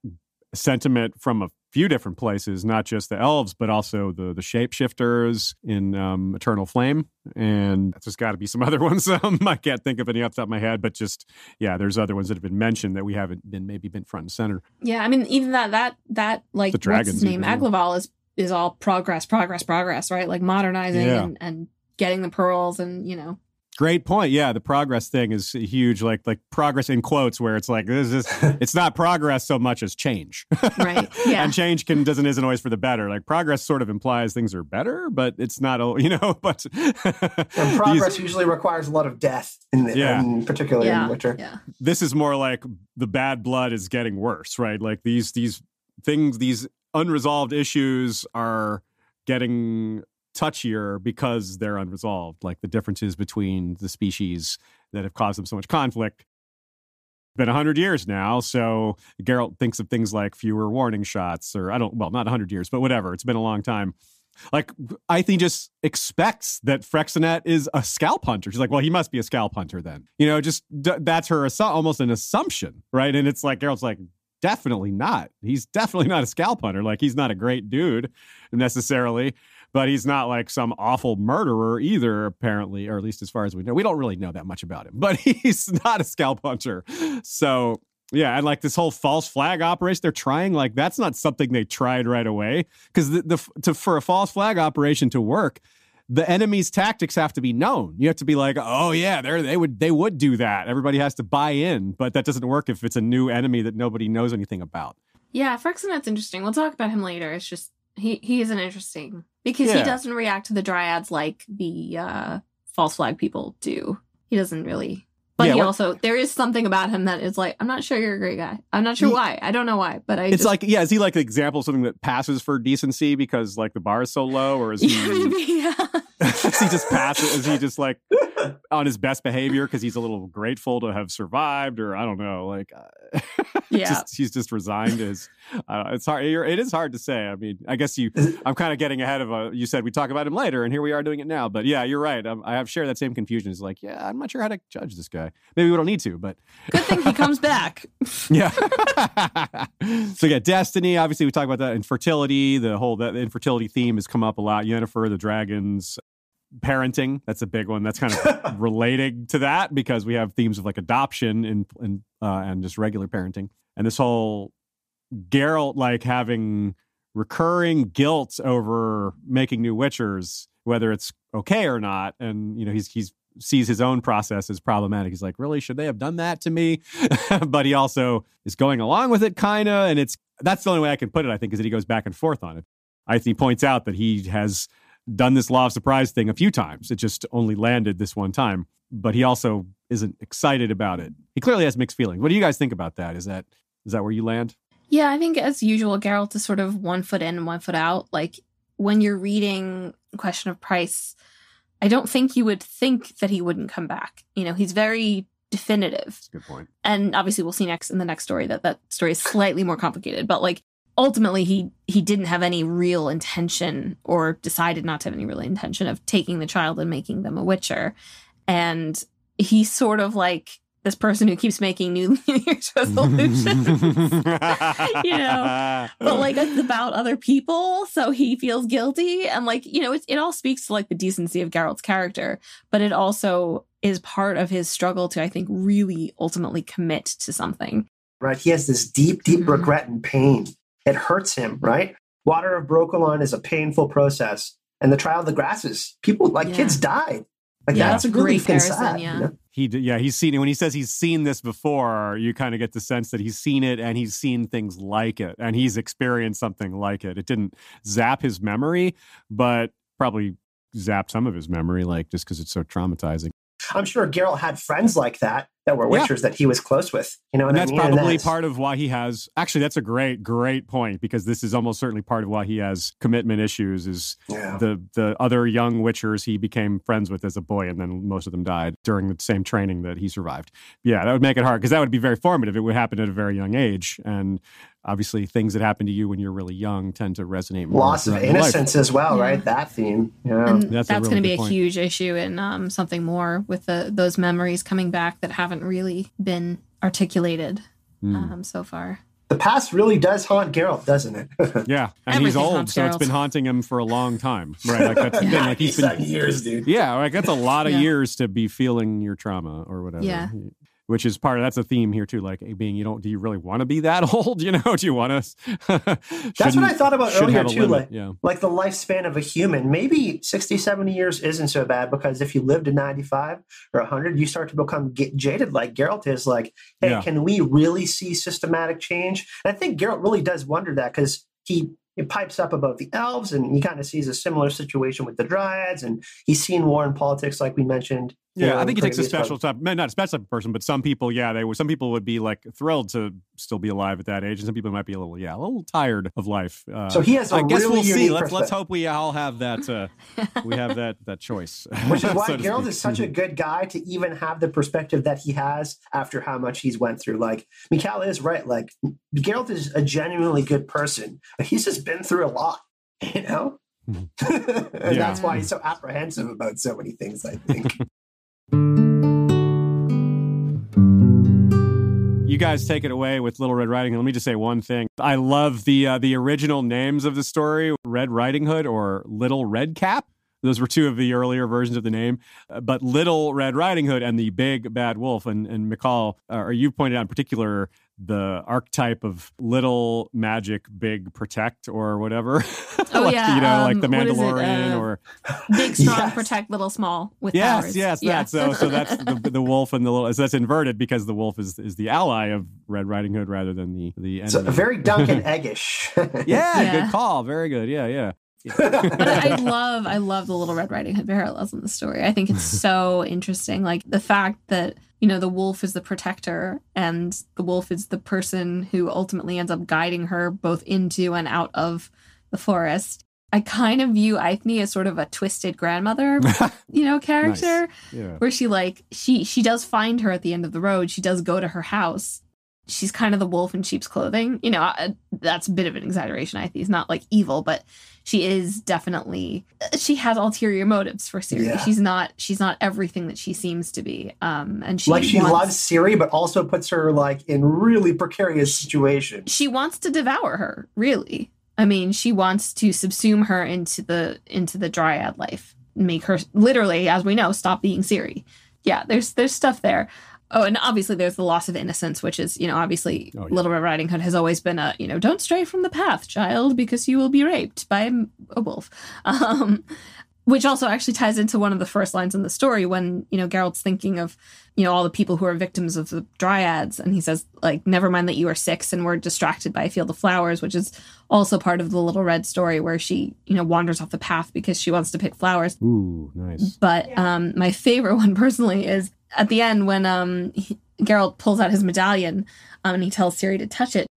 sentiment from a few different places, not just the elves, but also the the shapeshifters in um, Eternal Flame, and there's got to be some other ones. Um, I can't think of any off the top of my head, but just yeah, there's other ones that have been mentioned that we haven't been maybe been front and center. Yeah, I mean, even that that that like The dragons name? Aglaval is is all progress, progress, progress, right? Like modernizing Yeah. and and getting the pearls and you know. Great point. Yeah, the progress thing is huge. Like like progress in quotes, where it's like this is it's not progress so much as change. Right. Yeah. and change can doesn't isn't always for the better. Like progress sort of implies things are better, but it's not. al- You know, but And progress usually requires a lot of death, in the, Yeah. in, particularly yeah. in Witcher. Yeah. this is more like the bad blood is getting worse, right? Like these these things, these unresolved issues are getting touchier because they're unresolved. Like the differences between the species that have caused them so much conflict. Been a hundred years now, so Geralt thinks of things like fewer warning shots, or I don't. Well, not a hundred years, but whatever. It's been a long time. Like I think just expects that Freixenet is a scalp hunter. She's like, well, he must be a scalp hunter then. You know, just d- that's her assu- almost an assumption, right? And it's like Geralt's like, definitely not. He's definitely not a scalp hunter. Like he's not a great dude necessarily, but he's not like some awful murderer either, apparently, or at least as far as we know. We don't really know that much about him, but he's not a scalp hunter. So yeah, and like this whole false flag operation they're trying, like that's not something they tried right away. Because the, the for a false flag operation to work, the enemy's tactics have to be known. You have to be like, oh yeah, they they would they would do that. Everybody has to buy in, but that doesn't work if it's a new enemy that nobody knows anything about. Yeah, Freixenet's interesting. We'll talk about him later. It's just he he isn't interesting because Yeah. he doesn't react to the dryads like the uh false flag people do. He doesn't really. But Yeah, he what- also there is something about him that is like I'm not sure you're a great guy. I'm not sure He- why. I don't know why, but I It's just, like, yeah, is he like an example of something that passes for decency because like the bar is so low, or is he yeah, is he just passes? Is he just like on his best behavior because he's a little grateful to have survived, or I don't know, like, uh, Yeah. just, he's just resigned to his. Uh, it's hard. It is hard to say. I mean, I guess you. I'm kind of getting ahead of a. You said we talk about him later, and here we are doing it now. But yeah, you're right. Um, I have shared that same confusion. It's like, yeah, I'm not sure how to judge this guy. Maybe we don't need to, but Good thing he comes back. yeah. so yeah, destiny. Obviously, we talk about that infertility. The whole that infertility theme has come up a lot. Yennefer, the dragons, parenting. That's a big one. That's kind of relating to that because we have themes of like adoption and and uh, and just regular parenting, and this whole Geralt like having recurring guilt over making new Witchers, whether it's okay or not, and you know he's he's sees his own process as problematic. He's like, really, should they have done that to me? but he also is going along with it, kind of, and it's that's the only way I can put it. I think is that he goes back and forth on it. I think he points out that he has done this law of surprise thing a few times. It just only landed this one time, but he also isn't excited about it. He clearly has mixed feelings. What do you guys think about that? Is that is that where you land? Yeah, I think as usual, Geralt is sort of one foot in one foot out. Like when you're reading Question of Price, I don't think you would think that he wouldn't come back. You know, he's very definitive. That's a good point. And obviously we'll see next in the next story that that story is slightly more complicated, but like ultimately he he didn't have any real intention or decided not to have any real intention of taking the child and making them a witcher. And he sort of like this person who keeps making new New Year's resolutions. you know, but like it's about other people so he feels guilty and like you know it, it all speaks to like the decency of geralt's character but it also is part of his struggle to i think really ultimately commit to something right? He has this deep, deep Mhm. regret and pain. It hurts him, right? Water of Brokilon is a painful process. And the trial of the grasses, people like Yeah. kids died. Like Yeah, that's a really great comparison, sad, yeah. you know? He, yeah, he's seen it. When he says he's seen this before, you kind of get the sense that he's seen it and he's seen things like it and he's experienced something like it. It didn't zap his memory, but probably zapped some of his memory, like just because it's so traumatizing. I'm sure Geralt had friends like that that were Yeah. that he was close with. You know what and I that's mean? And probably that's- part of why he has actually that's a great great point because this is almost certainly part of why he has commitment issues is Yeah. the the other young witchers he became friends with as a boy and then most of them died during the same training that he survived yeah that would make it hard because that would be very formative it would happen at a very young age and obviously things that happen to you when you're really young tend to resonate more Loss of throughout life. innocence as well, Yeah. right? That theme. Yeah. and That's that's, a going to be good a point. huge issue in um, something more with the those memories coming back that haven't really been articulated Mm. um, so far the past really does haunt Geralt, doesn't it? yeah and he's old haunts so it's been haunting him for a long time right like that's the thing like he's been 97 years, dude. Yeah, like that's a lot of Yeah. years to be feeling your trauma or whatever. Yeah. Which is part of that's a theme here too. Like being, you don't, do you really want to be that old? You know, do you want to? That's what I thought about earlier too. Like, yeah. like the lifespan of a human, maybe 60, 70 years isn't so bad because if you live to 95 or 100, you start to become get jaded like Geralt is. Like, hey, Yeah. can we really see systematic change? And I think Geralt really does wonder that because he, he pipes up about the elves and he kind of sees a similar situation with the dryads and he's seen war and politics, like we mentioned. You Yeah, I think he takes a previous special type, not a special type of person, but some people, yeah, they would. Some people would be like thrilled to still be alive at that age, and some people might be a little, yeah, a little tired of life. Uh, So he has a I guess really we'll see. Let's let's hope we all have that. Uh, we have that that choice. Which is why so to Geralt is such a good guy to even have the perspective that he has after how much he's went through. Like Michal is right. Like Geralt is a genuinely good person. but He's just been through a lot, you know? Mhm. and Yeah. that's why he's so apprehensive about so many things, I think. You guys take it away with Little Red Riding Hood. Let me just say one thing. I love the uh, the original names of the story: Red Riding Hood or Little Red Cap. Those were two of the earlier versions of the name. Uh, but Little Red Riding Hood and the Big Bad Wolf. And and McCall, uh, or you pointed out in particular the archetype of little magic, big protect, or whatever. Oh, like, yeah, you know, like um, the what is it? Mandalorian, Uh, or big strong Yes. protect little small with yes, powers. yes, Yeah. that. So, so that's the, the wolf and the little. So that's inverted because the wolf is is the ally of Red Riding Hood rather than the the so enemy. very Dunk and Eggish. yeah, Yeah. good call. Very good. Yeah, yeah. but I love I love the Little Red Riding Hood parallels in the story. I think it's so interesting. Like the fact that you know the wolf is the protector and the wolf is the person who ultimately ends up guiding her both into and out of the forest. I kind of view Eithne as sort of a twisted grandmother, you know, character Nice. Yeah. where she like she she does find her at the end of the road. She does go to her house. She's kind of the wolf in sheep's clothing. You know, uh, that's a bit of an exaggeration. I think he's not like evil, but she is definitely she has ulterior motives for Ciri. Yeah. She's not she's not everything that she seems to be. Um, and she like she wants- loves Ciri, but also puts her like in really precarious situations. she wants to devour her really i mean she wants to subsume her into the into the dryad life make her literally as we know stop being Ciri yeah there's there's stuff there oh and obviously there's the loss of innocence which is you know obviously Oh, yeah. little red riding hood has always been a you know don't stray from the path child because you will be raped by a, a wolf um which also actually ties into one of the first lines in the story when you know Geralt's thinking of you know all the people who are victims of the dryads and he says like never mind that you are six and we're distracted by a field of flowers which is also part of the little red story where she you know wanders off the path because she wants to pick flowers Ooh, nice. but um my favorite one personally is at the end when um he, Geralt pulls out his medallion um, and he tells Ciri to touch it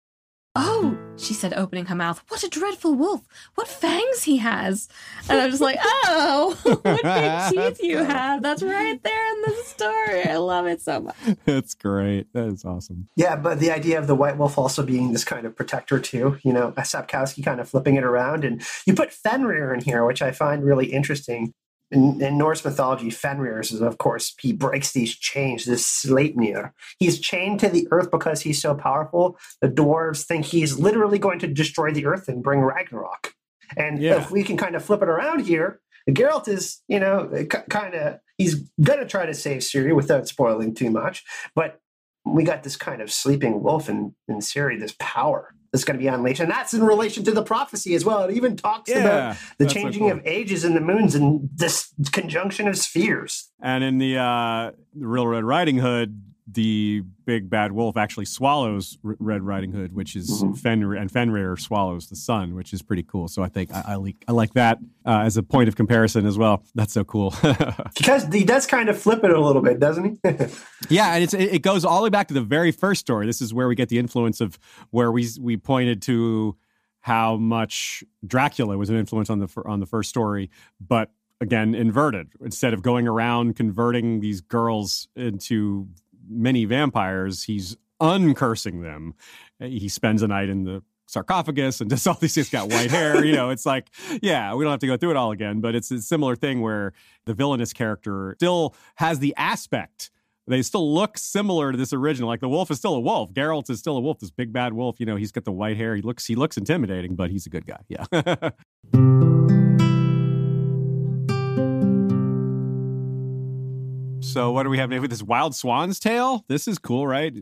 Oh, she said, opening her mouth. What a dreadful wolf! What fangs he has! And I'm just like, oh, what big teeth you have! That's right there in the story. I love it so much. That's great. That is awesome. Yeah, but the idea of the White Wolf also being this kind of protector too, you know, Sapkowski kind of flipping it around, and you put Fenrir in here, which I find really interesting. In, in Norse mythology, Fenrir is, of course, he breaks these chains, this Sleipnir. He's chained to the earth because he's so powerful. The dwarves think he's literally going to destroy the earth and bring Ragnarok. And Yeah. if we can kind of flip it around here, Geralt is, you know, kind of, he's going to try to save Ciri without spoiling too much. But we got this kind of sleeping wolf in, in Ciri, this power that's going to be unleashed. And that's in relation to the prophecy as well. It even talks about the that's so changing cool. of ages and the moons and this conjunction of spheres. And in the uh, the Real Red Riding Hood, the big bad wolf actually swallows R- Red Riding Hood, which is Mhm. Fenrir, and Fenrir swallows the sun, which is pretty cool. So I think I, I, like, I like that uh, as a point of comparison as well. That's so cool. Because he does kind of flip it a little bit, doesn't he? Yeah, and it goes all the way back to the very first story. This is where we get the influence of where we we pointed to how much Dracula was an influence on the on the first story, but again inverted. Instead of going around converting these girls into many vampires, he's uncursing them. He spends a night in the sarcophagus and just all these things got white hair. You know, it's like, yeah, we don't have to go through it all again, but it's a similar thing where the villainous character still has the aspect. They still look similar to this original. Like the wolf is still a wolf. Geralt is still a wolf. This big bad wolf. You know, he's got the white hair. He looks he looks intimidating, but he's a good guy. Yeah. so what do we have with this wild swan's tale? This is cool, right?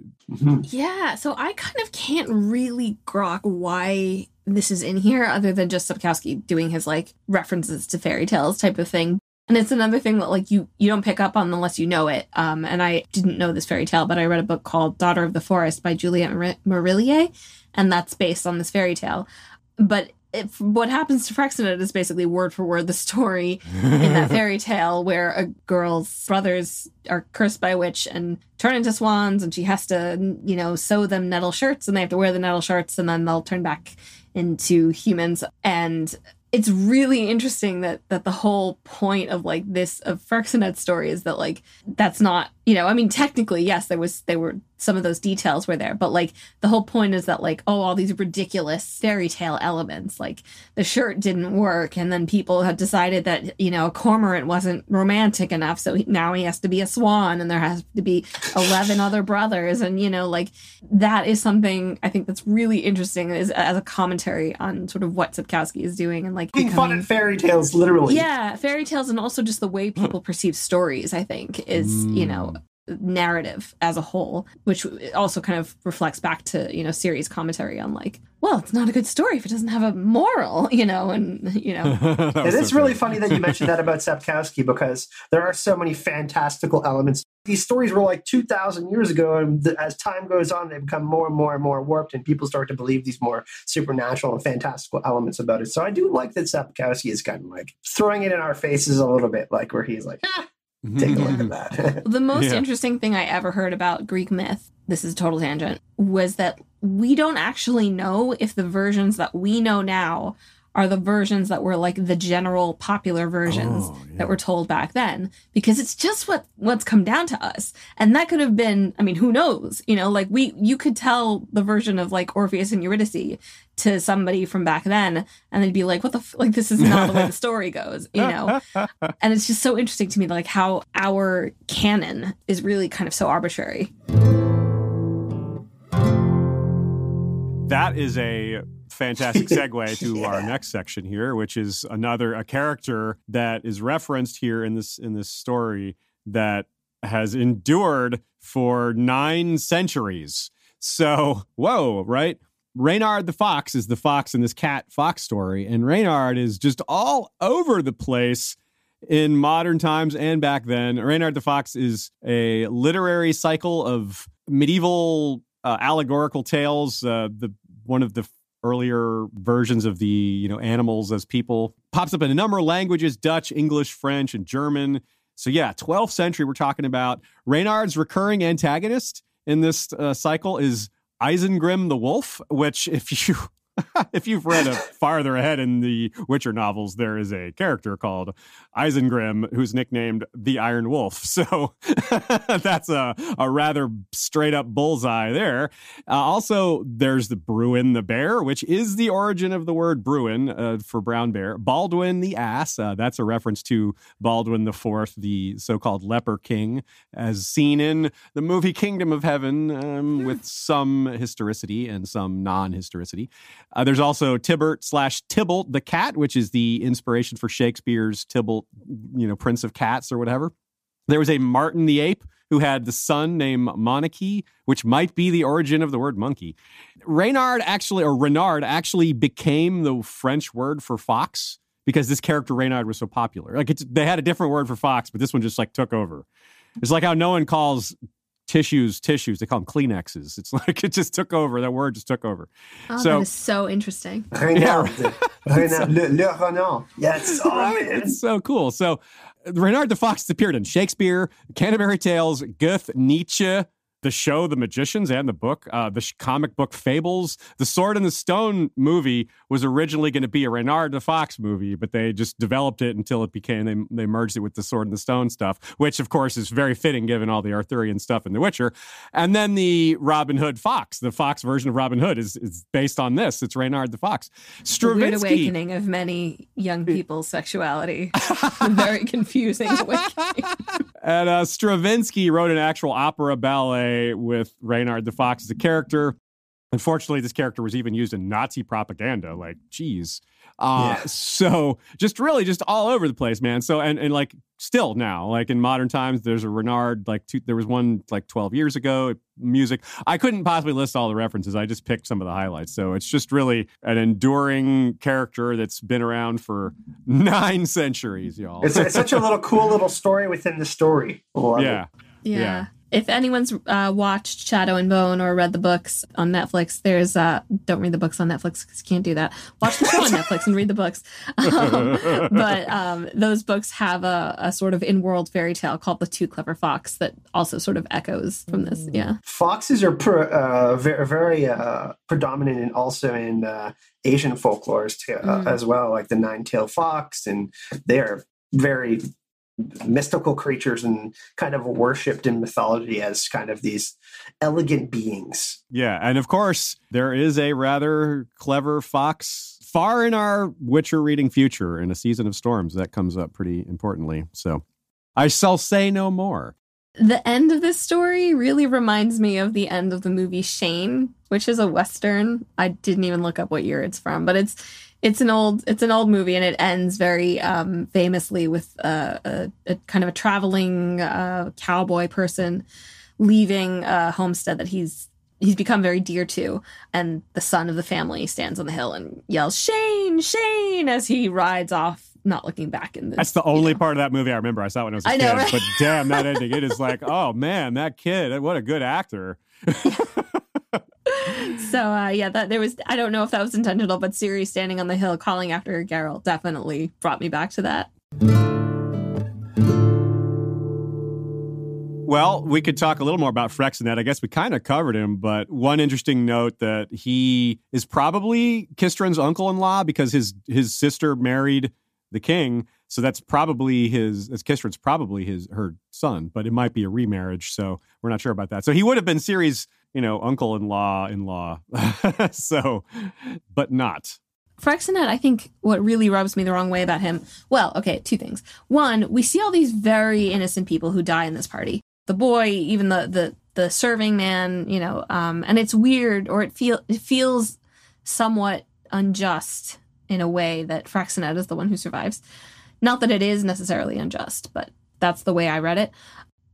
Yeah, so I kind of can't really grok why this is in here other than just Sapkowski doing his like references to fairy tales type of thing. And it's another thing that like you you don't pick up on unless you know it. Um, and I didn't know this fairy tale, but I read a book called Daughter of the Forest by Juliette Mar- Marillier, and that's based on this fairy tale. But if, what happens to Freixenet is basically word for word the story in that fairy tale where a girl's brothers are cursed by a witch and turn into swans and she has to you know sew them nettle shirts and they have to wear the nettle shirts and then they'll turn back into humans. And it's really interesting that that the whole point of like this of Freixenet's story is that like that's not you know I mean technically yes there was there were some of those details were there but like the whole point is that like oh all these ridiculous fairy tale elements like the shirt didn't work and then people had decided that you know a cormorant wasn't romantic enough so he, now he has to be a swan and there has to be 11 other brothers and you know like that is something i think that's really interesting is as a commentary on sort of what Sapkowski is doing and like Being fun in fairy tales, literally. yeah fairy tales and also just the way people perceive stories i think is you know narrative as a whole which also kind of reflects back to you know Ciri's commentary on like well it's not a good story if it doesn't have a moral you know and you know It is so really great. funny that you mentioned that about Sapkowski because there are so many fantastical elements. These stories were like 2,000 years ago, and th- as time goes on, they become more and more and more warped, and people start to believe these more supernatural and fantastical elements about it. So I do like that Sapkowski is kind of like throwing it in our faces a little bit, like where he's like, ah, take a look at that. The most Yeah. interesting thing I ever heard about Greek myth, this is a total tangent, was that we don't actually know if the versions that we know now are the versions that were like the general popular versions Oh, yeah. that were told back then because it's just what what's come down to us and that could have been i mean who knows you know like we you could tell the version of like orpheus and eurydice to somebody from back then and they'd be like what the f-? like this is not the way the story goes you know and it's just so interesting to me like how our canon is really kind of so arbitrary That is a fantastic segue to our next section here, which is another a character that is referenced here in this in this story that has endured for nine centuries. So, whoa, right? Reynard the fox is the fox in this cat fox story, and Reynard is just all over the place in modern times and back then. Reynard the Fox is a literary cycle of medieval uh, allegorical tales. Uh, the one of the earlier versions of the you know animals as people pops up in a number of languages: Dutch, English, French, and German. So yeah, 12th century. We're talking about Reynard's recurring antagonist in this uh, cycle is Isengrim the Wolf, which if you if you've read a farther ahead in the Witcher novels, there is a character called Isengrim who's nicknamed the Iron Wolf. So that's a, a rather straight up bullseye there. Uh, also, there's the Bruin the Bear, which is the origin of the word Bruin uh, for brown bear. Baldwin the Ass, uh, that's a reference to Baldwin the Fourth, the so called leper king, as seen in the movie Kingdom of Heaven um, with some historicity and some non historicity. Uh, there's also Tybalt slash Tybalt the cat, which is the inspiration for Shakespeare's Tybalt, you know, Prince of Cats or whatever. There was a Martin the ape who had the son named Moneke, which might be the origin of the word monkey. Reynard actually, or Renard actually became the French word for fox because this character Reynard was so popular. Like they had a different word for fox, but this one just like took over. It's like how no one calls tissues tissues; they call them Kleenexes. It's like it just took over. That word just took over. oh, So- that is so interesting Renard. Renard. Le, le renard. Yes. Oh, right? It's so cool. So Renard the Fox appeared in Shakespeare, Canterbury Tales, Goethe, Nietzsche, the show The Magicians, and the book, uh, the sh- comic book Fables. The Sword and the Stone movie was originally going to be a Renard the Fox movie, but they just developed it until it became they they merged it with the Sword and the Stone stuff, which of course is very fitting given all the Arthurian stuff in The Witcher. And then the Robin Hood Fox, the Fox version of Robin Hood, is is based on this. It's Reynard the Fox. the weird Stravinsky. awakening of many young people's sexuality very confusing awakening And uh, Stravinsky wrote an actual opera ballet with Reynard the Fox as a character. Unfortunately, this character was even used in Nazi propaganda. Like, geez. Uh, Yeah. So just really just all over the place, man. So, and, and like still now, like in modern times, there's a Renard, like two, there was one like 12 years ago, music. I couldn't possibly list all the references. I just picked some of the highlights. So it's just really an enduring character that's been around for nine centuries, y'all. It's, it's such a little cool little story within the story. Yeah. Yeah. Yeah. If anyone's uh, watched Shadow and Bone or read the books on Netflix, there's uh, don't read the books on Netflix because you can't do that. Watch the show on Netflix and read the books. Um, but um, those books have a, a sort of in-world fairy tale called The Too Clever Fox that also sort of echoes from this. Yeah. Foxes are pre- uh, very, very uh, predominant and also in uh, Asian folklores too, uh, Mm. as well, like the nine-tailed fox, and they are very mystical creatures and kind of worshipped in mythology as kind of these elegant beings. Yeah, and of course, there is a rather clever fox far in our Witcher reading future in a season of storms that comes up pretty importantly. So I shall say no more. The end of this story really reminds me of the end of the movie Shane, which is a western. I didn't even look up what year it's from, but it's it's an old it's an old movie and it ends very um, famously with uh, a, a kind of a traveling uh, cowboy person leaving a homestead that he's he's become very dear to and the son of the family stands on the hill and yells Shane Shane as he rides off not looking back in the That's the you only know. part of that movie I remember. I saw it when I was a I kid. know, right? But damn, that ending, it is like, oh man, that kid, what a good actor. So uh, yeah, that there was. I don't know if that was intentional, but Ciri standing on the hill calling after Geralt definitely brought me back to that. Well, we could talk a little more about Freixenet. I guess we kind of covered him, but one interesting note that he is probably Kistrin's uncle-in-law because his his sister married the king. So that's probably his. As Kistrin's probably his her son, but it might be a remarriage. So we're not sure about that. So he would have been Ciri's, you know, uncle-in-law in law. so, but not. Freixenet, I think what really rubs me the wrong way about him. Well, okay, two things. One, we see all these very innocent people who die in this party. The boy, even the the the serving man, you know, um, and it's weird, or it feel it feels somewhat unjust in a way that Freixenet is the one who survives. Not that it is necessarily unjust, but that's the way I read it.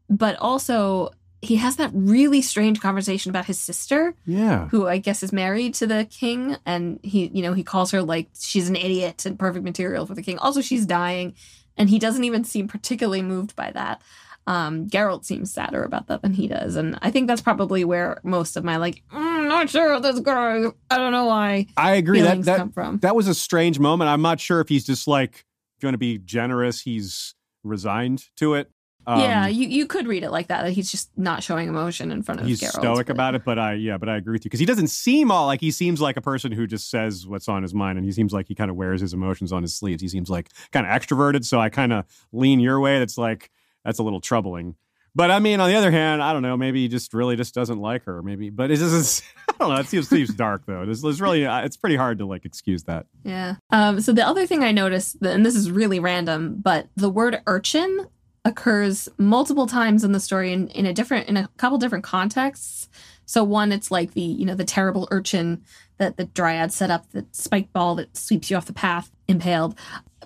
But also, he has that really strange conversation about his sister, Yeah. who I guess is married to the king, and he, you know, he calls her like she's an idiot and perfect material for the king. Also, she's dying, and he doesn't even seem particularly moved by that. Um, Geralt seems sadder about that than he does, and I think that's probably where most of my like, "Mm, not sure of this guy. I don't know why I agree. That that come from. that was a strange moment. I'm not sure if he's just like, if you want to be generous, he's resigned to it. Um, yeah, you, you could read it like that. That he's just not showing emotion in front of he's Geralt. stoic but- about it, but I yeah, but I agree with you because he doesn't seem all like he seems like a person who just says what's on his mind, and he seems like he kind of wears his emotions on his sleeves. He seems like kind of extroverted, so I kind of lean your way. That's like that's a little troubling. But I mean, on the other hand, I don't know. Maybe he just really just doesn't like her. Maybe, but it doesn't. I don't know. It seems seems dark though. It's, it's really uh, it's pretty hard to like excuse that. Yeah. Um, so the other thing I noticed, and this is really random, but the word urchin occurs multiple times in the story in, in a different in a couple different contexts. So one, it's like the you know the terrible urchin that the dryad set up, the spike ball that sweeps you off the path, impaled.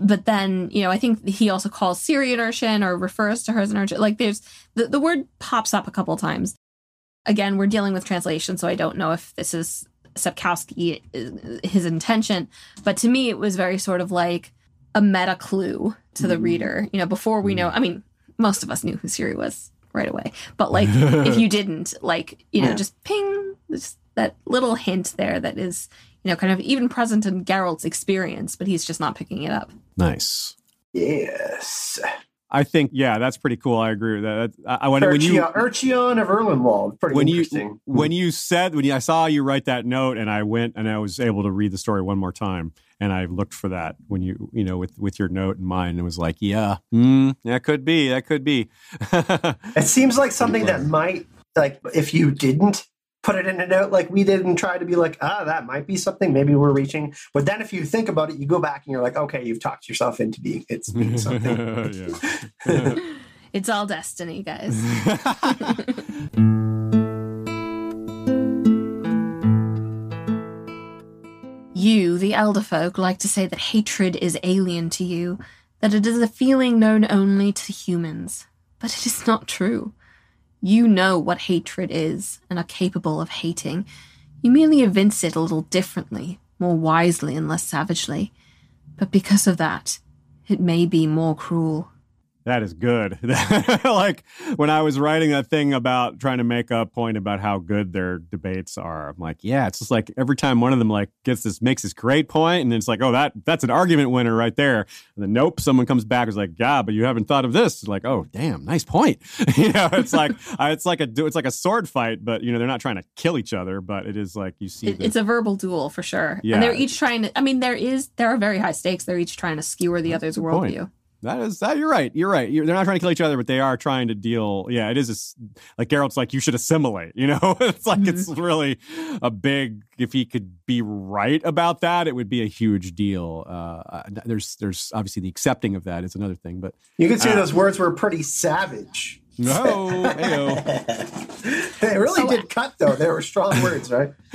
But then you know I think he also calls Ciri an urchin or refers to her as an urchin. Like there's the, the word pops up a couple times. Again, we're dealing with translation, so I don't know if this is Sapkowski his intention, but to me it was very sort of like a meta clue to the Mm. reader. You know, before we know, I mean, most of us knew who Ciri was right away, but like if you didn't, like you know, Yeah. just ping, just that little hint there that is you know kind of even present in Geralt's experience, but he's just not picking it up. Nice. Yes. I think yeah, that's pretty cool. I agree with that. I, I when, when you Urcheon, Urcheon of Erlenwald. Pretty when you interesting. when you said when you, I saw you write that note and I went and I was able to read the story one more time and I looked for that when you you know with with your note in mind and was like yeah mm, that could be that could be It seems like something that might, like, if you didn't put it in a note like we did and try to be like, ah, that might be something. Maybe we're reaching. But then if you think about it, you go back and you're like, okay, you've talked yourself into being it's being something. It's all destiny, guys. You, the elder folk, like to say that hatred is alien to you, that it is a feeling known only to humans. But it is not true. You know what hatred is and are capable of hating. You merely evince it a little differently, more wisely and less savagely. But because of that, it may be more cruel. That is good. like when I was writing that thing about trying to make a point about how good their debates are, I'm like, yeah, it's just like every time one of them like gets this makes this great point, and it's like, oh, that that's an argument winner right there. And then nope, someone comes back is like, yeah, but you haven't thought of this. It's like, oh, damn, nice point. you know, it's like it's like a it's like a sword fight, but you know they're not trying to kill each other, but it is like you see. It, the- it's a verbal duel for sure. Yeah. And they're each trying to I mean there is there are very high stakes. They're each trying to skewer the other's worldview. That is that. You're right. You're right. You're, they're not trying to kill each other, but they are trying to deal. Yeah, it is a like Geralt's like you should assimilate. You know, it's like it's really a big. If he could be right about that, it would be a huge deal. Uh, uh, there's there's obviously the accepting of that is another thing, but You can see Uh, those words were pretty savage. No, ayo. they really So- did cut though. They were strong words, right?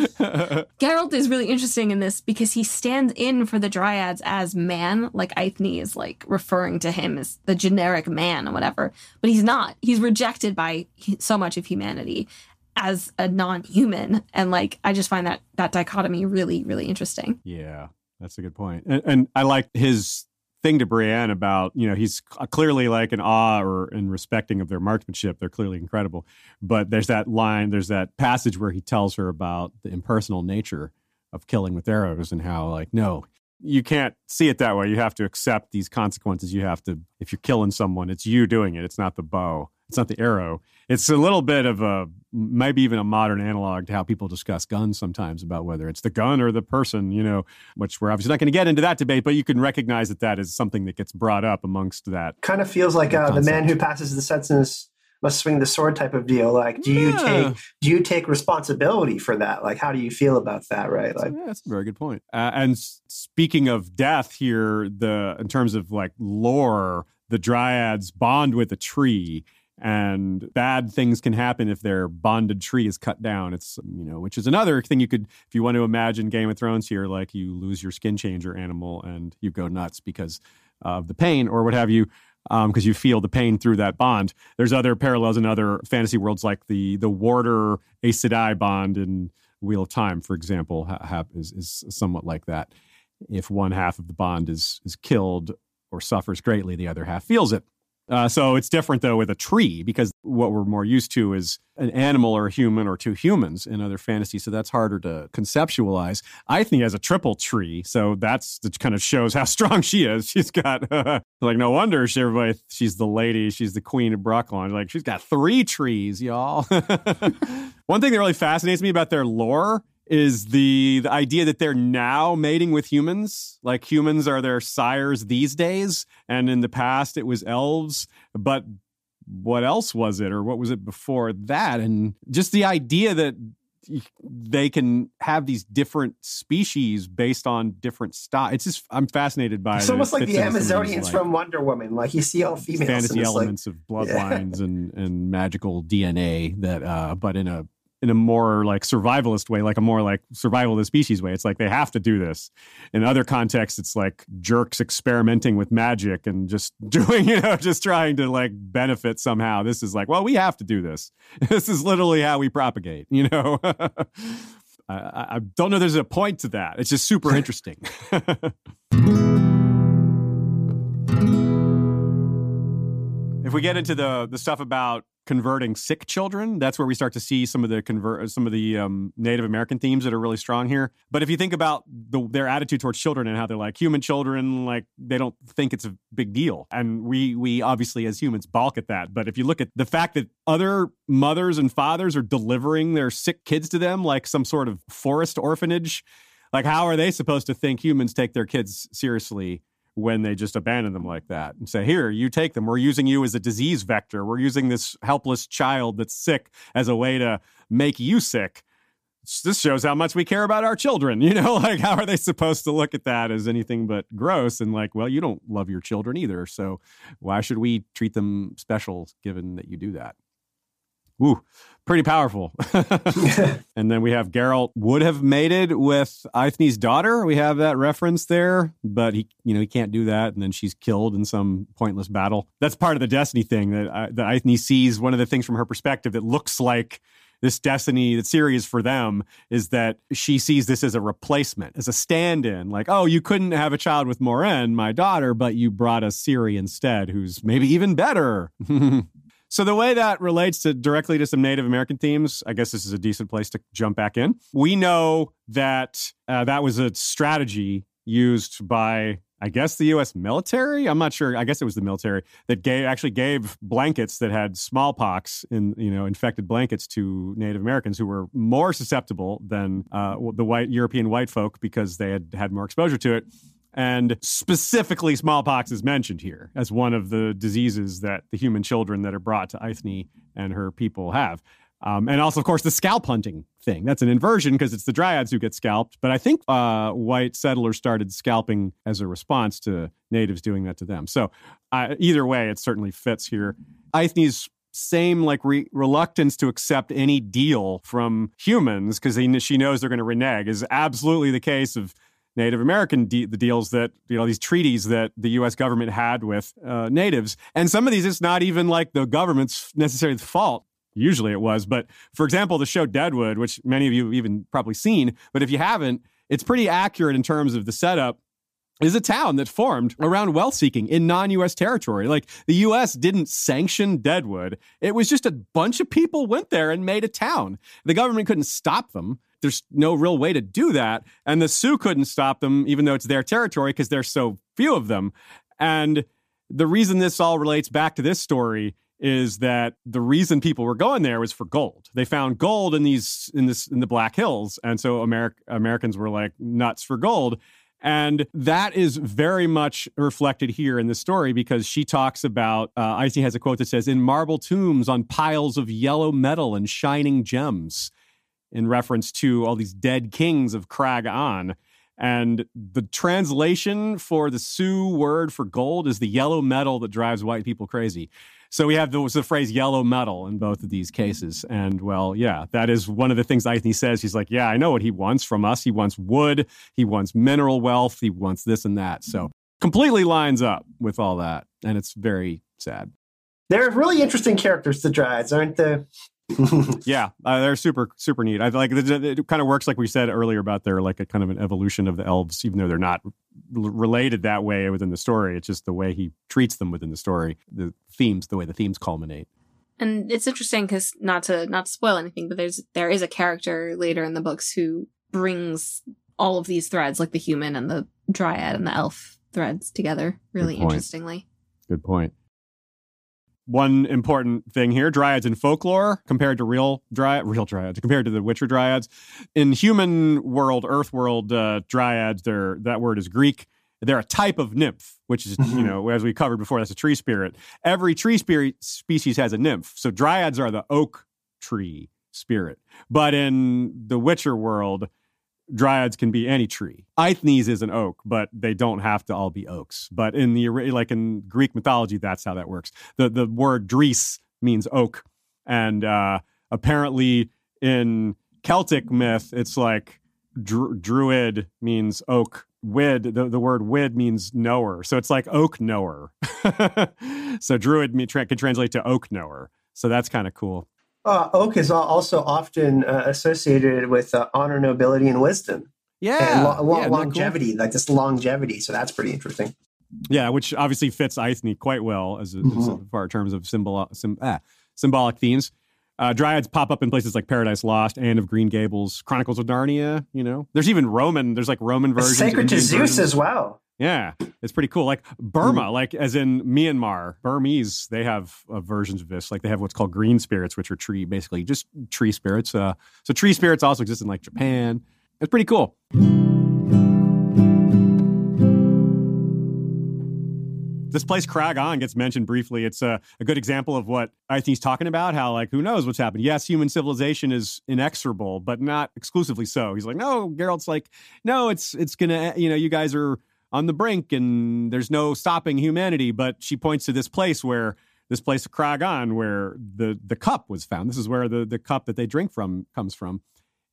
Geralt is really interesting in this because he stands in for the dryads as man, like Eithne is like referring to him as the generic man or whatever. But he's not. He's rejected by so much of humanity as a non-human, and like I just find that that dichotomy really, really interesting. Yeah, that's a good point. And, and I like his thing to Braenn about, you know, he's uh, clearly like in awe or in respecting of their marksmanship. They're clearly incredible. But there's that line, there's that passage where he tells her about the impersonal nature of killing with arrows and how, like, no, you can't see it that way. You have to accept these consequences. You have to, if you're killing someone, it's you doing it, it's not the bow. It's not the arrow. It's a little bit of a maybe even a modern analog to how people discuss guns sometimes about whether it's the gun or the person, you know, which we're obviously not going to get into that debate, but you can recognize that that is something that gets brought up amongst that. Kind of feels like uh, the man who passes the sentence must swing the sword type of deal. Like, do you take do you take responsibility for that? Like, how do you feel about that? Right? Like, yeah, that's a very good point. Uh, and speaking of death here, the in terms of like lore, the dryads bond with a tree and bad things can happen if their bonded tree is cut down. It's you know which is another thing you could if you want to imagine game of thrones here like you lose your skin changer animal and you go nuts because of the pain or what have you because um, you feel the pain through that bond. There's other parallels in other fantasy worlds like the the warder Aes Sedai bond in wheel of time for example ha- is, is somewhat like that. If one half of the bond is is killed or suffers greatly the other half feels it uh, so it's different though with a tree because what we're more used to is an animal or a human or two humans in other fantasies. So that's harder to conceptualize. I think has a triple tree, so that's that kind of shows how strong she is. She's got like no wonder she, everybody she's the lady, she's the queen of Brokilon. Like she's got three trees, y'all. One thing that really fascinates me about their lore is the, the idea that they're now mating with humans. Like humans are their sires these days, and in the past it was elves. But what else was it, or what was it before that? And just the idea that they can have these different species based on different style. It's just I'm fascinated by. It's it. almost it like the Amazonians like, from Wonder Woman. Like you see all females, fantasy elements like, of bloodlines yeah. and and magical DNA that, uh, but in a in a more like survivalist way, like a more like survival of the species way. It's like they have to do this. In other contexts, it's like jerks experimenting with magic and just doing, you know, just trying to like benefit somehow. This is like, well, we have to do this. This is literally how we propagate, you know? I, I don't know there's a point to that. It's just super interesting. if we get into the the stuff about converting sick children. That's where we start to see some of the convert some of the um, Native American themes that are really strong here. But if you think about the, their attitude towards children and how they're like human children, like they don't think it's a big deal, and we we obviously as humans balk at that. But if you look at the fact that other mothers and fathers are delivering their sick kids to them like some sort of forest orphanage, like how are they supposed to think humans take their kids seriously? When they just abandon them like that and say, Here, you take them. We're using you as a disease vector. We're using this helpless child that's sick as a way to make you sick. This shows how much we care about our children. You know, like, how are they supposed to look at that as anything but gross? And like, well, you don't love your children either. So why should we treat them special given that you do that? Woo, pretty powerful. and then we have Geralt would have mated with Eithne's daughter. We have that reference there, but he, you know, he can't do that. And then she's killed in some pointless battle. That's part of the destiny thing that uh, that Eithne sees. One of the things from her perspective that looks like this destiny that Ciri is for them is that she sees this as a replacement, as a stand-in. Like, oh, you couldn't have a child with Morénn, my daughter, but you brought us Ciri instead, who's maybe even better. So the way that relates to directly to some Native American themes, I guess this is a decent place to jump back in. We know that uh, that was a strategy used by I guess the U.S. military. I'm not sure. I guess it was the military that gave actually gave blankets that had smallpox in you know infected blankets to Native Americans who were more susceptible than uh, the white European white folk because they had had more exposure to it. And specifically, smallpox is mentioned here as one of the diseases that the human children that are brought to Eithne and her people have. Um, and also, of course, the scalp hunting thing. That's an inversion because it's the dryads who get scalped. But I think uh, white settlers started scalping as a response to natives doing that to them. So uh, either way, it certainly fits here. Eithne's same like re- reluctance to accept any deal from humans because she knows they're going to renege is absolutely the case of Native American de- the deals that you know these treaties that the U.S. government had with uh, natives, and some of these it's not even like the government's necessarily the fault. Usually it was, but for example, the show Deadwood, which many of you have even probably seen, but if you haven't, it's pretty accurate in terms of the setup is a town that formed around wealth seeking in non US territory. Like the US didn't sanction Deadwood. It was just a bunch of people went there and made a town. The government couldn't stop them there's no real way to do that. And the Sioux couldn't stop them, even though it's their territory, because there's so few of them. And the reason this all relates back to this story is that the reason people were going there was for gold. They found gold in these in this in the Black Hills, and so Ameri- Americans were like nuts for gold. And that is very much reflected here in the story because she talks about, uh, Icy has a quote that says, in marble tombs on piles of yellow metal and shining gems, in reference to all these dead kings of Craag An. And the translation for the Sioux word for gold is the yellow metal that drives white people crazy. So we have the, the phrase yellow metal in both of these cases. And well, yeah, that is one of the things Eithne says. He's like, yeah, I know what he wants from us. He wants wood, he wants mineral wealth, he wants this and that. So completely lines up with all that. And it's very sad. They're really interesting characters, the Dryads, aren't they? yeah, uh, they're super super neat. I like it, it, kind of works like we said earlier about their like a kind of an evolution of the elves, even though they're not r- related that way within the story. It's just the way he treats them within the story, the themes, the way the themes culminate. And it's interesting because not to not to spoil anything, but there's there is a character later in the books who brings all of these threads, like the human and the dryad and the elf threads together, really interestingly. Good point one important thing here dryads in folklore compared to real dryad real dryads compared to the witcher dryads. In human world earth world uh, dryads they're that word is greek. They're a type of nymph which is mm-hmm. you know as we covered before that's a tree spirit. Every tree spirit species has a nymph. So dryads are the oak tree spirit. But in the witcher world dryads can be any tree. Eithnes is an oak, but they don't have to all be oaks. But in the like in Greek mythology, that's how that works. The the word drys means oak, and uh, apparently in Celtic myth, it's like dru- druid means oak. Wid the, the word wid means knower, so it's like oak knower. so druid can translate to oak knower. So that's kind of cool. Uh, oak is also often uh, associated with uh, honor, nobility, and wisdom. Yeah, and lo- lo- yeah longevity, cool? like this longevity. So that's pretty interesting. Yeah, which obviously fits Eithne quite well as, mm-hmm. as far in terms of symbol, sim, ah, symbolic themes. Uh, dryads pop up in places like Paradise Lost, Anne of Green Gables, Chronicles of Narnia. You know, there's even Roman. There's like Roman versions. Sacred to Zeus versions. as well. Yeah, it's pretty cool. Like Burma, mm. like as in Myanmar, Burmese, they have uh, versions of this. Like they have what's called green spirits, which are tree, basically just tree spirits. Uh, so tree spirits also exist in like Japan. It's pretty cool. This place, Craag An, gets mentioned briefly. It's a, a good example of what I think he's talking about. How like who knows what's happened? Yes, human civilization is inexorable, but not exclusively so. He's like, no, Geralt's like, no, it's it's gonna, you know, you guys are on the brink and there's no stopping humanity. But she points to this place where this place of Craag An where the the cup was found. This is where the the cup that they drink from comes from.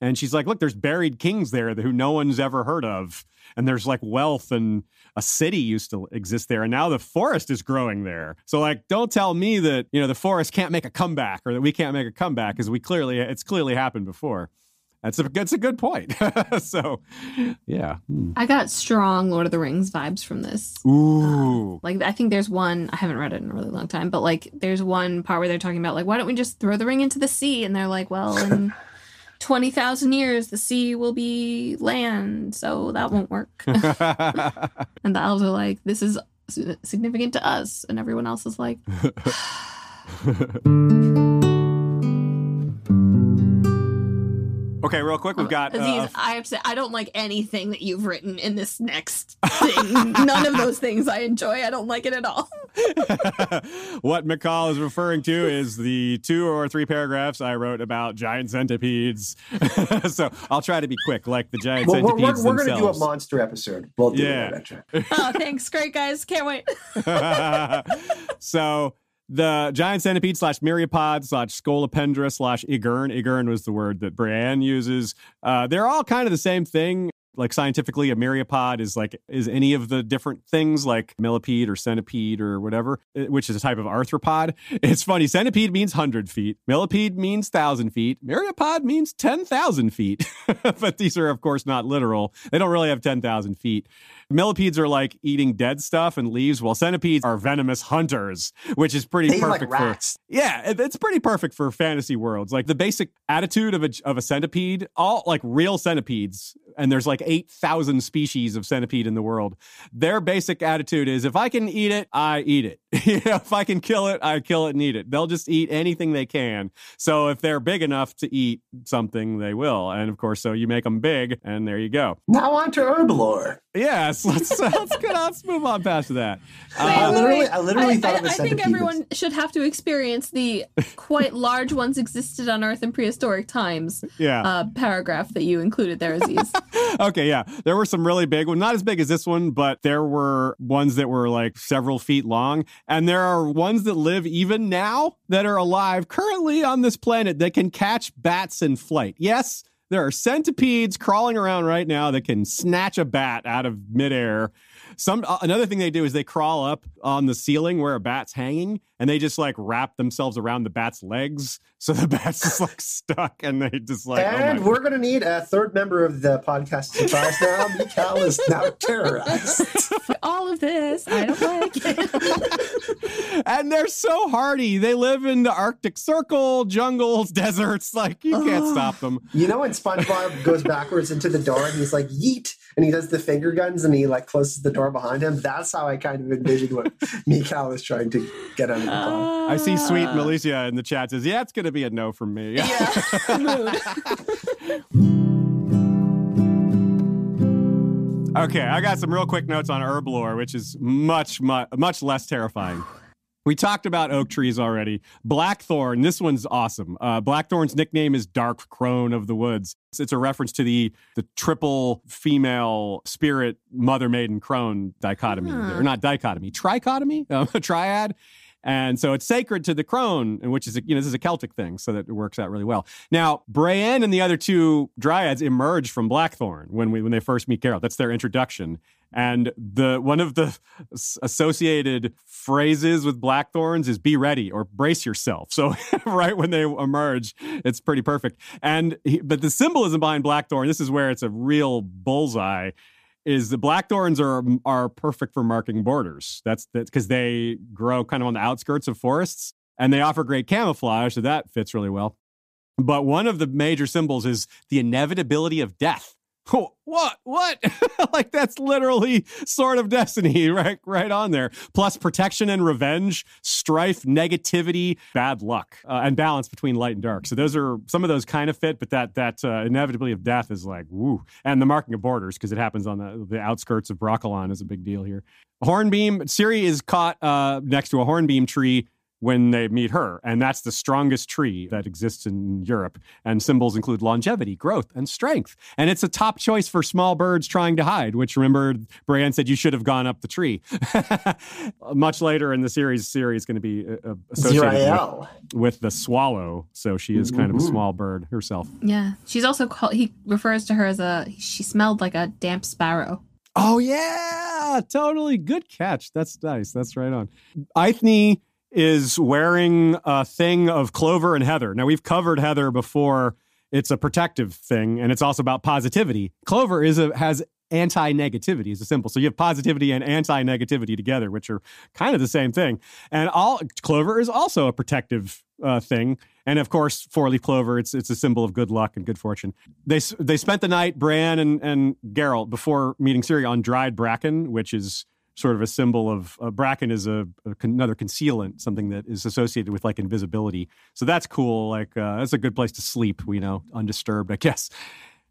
And she's like, look, there's buried kings there who no one's ever heard of. And there's like wealth and a city used to exist there. And now the forest is growing there. So like, don't tell me that, you know, the forest can't make a comeback or that we can't make a comeback because we clearly, it's clearly happened before. That's a that's a good point. so, yeah, hmm. I got strong Lord of the Rings vibes from this. Ooh, uh, like I think there's one I haven't read it in a really long time, but like there's one part where they're talking about like why don't we just throw the ring into the sea? And they're like, well, in twenty thousand years the sea will be land, so that won't work. and the elves are like, this is significant to us, and everyone else is like. Okay, real quick, we've got. Aziz, uh, I have to say, I don't like anything that you've written in this next thing. None of those things I enjoy. I don't like it at all. what Michal is referring to is the two or three paragraphs I wrote about giant centipedes. so I'll try to be quick, like the giant well, centipedes. We're, we're, we're going to do a monster episode. We'll do yeah. oh, thanks. Great, guys. Can't wait. so the giant centipede slash myriapod slash scolopendra slash igurn. Igurn was the word that Braenn uses. Uh, they're all kind of the same thing like scientifically a myriapod is like is any of the different things like millipede or centipede or whatever eh, which is a type of arthropod. It's funny centipede means 100 feet millipede means 1000 feet myriapod means 10000 feet. But these are of course not literal. They don't really have 10000 feet. Millipedes are like eating dead stuff and leaves while centipedes are venomous hunters which is pretty they perfect like for yeah it's pretty perfect for fantasy worlds. Like the basic attitude of a, of a centipede all like real centipedes and there's like 8,000 species of centipede in the world. Their basic attitude is if I can eat it, I eat it. you know, if I can kill it, I kill it and eat it. They'll just eat anything they can. So if they're big enough to eat something, they will. And of course, so you make them big, and there you go. Now on to Herblore. Yes, let's uh, let's, go, let's move on past that. Uh, I literally, I literally I, thought I, of a I centipede. think everyone should have to experience the quite large ones existed on Earth in prehistoric times. Yeah. Uh, paragraph that you included there, Aziz. okay, yeah. There were some really big ones, not as big as this one, but there were ones that were like several feet long. And there are ones that live even now that are alive currently on this planet that can catch bats in flight. Yes, there are centipedes crawling around right now that can snatch a bat out of midair. Some uh, another thing they do is they crawl up on the ceiling where a bat's hanging, and they just like wrap themselves around the bat's legs, so the bat's just like stuck, and they just like. oh and my we're going to need a third member of the podcast to surprise now. Michal is now terrorized. All of this, I don't like it. and they're so hardy. They live in the Arctic Circle, jungles, deserts. Like you can't ah. stop them. You know when SpongeBob goes backwards into the door and he's like yeet, and he does the finger guns and he like closes the door behind him. That's how I kind of envisioned what Michal is trying to get under the. I see sweet Milicia in the chat says, "Yeah, it's going to be a no from me." okay, I got some real quick notes on herb lore, which is much, much, much less terrifying. We talked about oak trees already. Blackthorn, this one's awesome. Uh, Blackthorn's nickname is Dark Crone of the Woods. It's, it's a reference to the the triple female spirit mother maiden crone dichotomy, Huh. or not dichotomy, trichotomy, uh, triad. And so it's sacred to the crone, which is a, you know this is a Celtic thing, so that it works out really well. Now, Braenn and the other two dryads emerge from Blackthorn when we when they first meet Geralt. That's their introduction. And the one of the associated phrases with blackthorns is "be ready" or "brace yourself." So right when they emerge, it's pretty perfect. And he, but the symbolism behind blackthorn, this is where it's a real bullseye. Is the blackthorns are um, are perfect for marking borders. That's that's because they grow kind of on the outskirts of forests and they offer great camouflage, so that fits really well. But one of the major symbols is the inevitability of death. What? What? like that's literally sort of destiny, right? Right on there. Plus protection and revenge, strife, negativity, bad luck, uh, and balance between light and dark. So those are some of those kind of fit, but that that uh, inevitability of death is like woo. And the marking of borders because it happens on the, the outskirts of Brokilon is a big deal here. Hornbeam, Ciri is caught uh, next to a hornbeam tree when they meet her. And that's the strongest tree that exists in Europe. And symbols include longevity, growth, and strength. And it's a top choice for small birds trying to hide, which remember, Braenn said you should have gone up the tree. Much later in the series, Ciri is going to be uh, uh, associated with, with the swallow. So she is kind of a Mhm. small bird herself. yeah, she's also called. He refers to her as a. She smelled like a damp sparrow. Oh yeah, totally good catch. That's nice. That's right on. Eithne is wearing a thing of clover and heather. Now we've covered heather before. It's a protective thing, and it's also about positivity. Clover is a has anti-negativity is a symbol. So you have positivity and anti-negativity together, which are kind of the same thing. And all clover is also a protective uh, thing. And of course, four-leaf clover, it's it's a symbol of good luck and good fortune. They they spent the night, Braenn and and Geralt, before meeting Ciri on dried bracken, which is sort of a symbol of uh, bracken is a, a another concealant, something that is associated with like invisibility. So that's cool. Like uh, that's a good place to sleep. You know, undisturbed, I guess.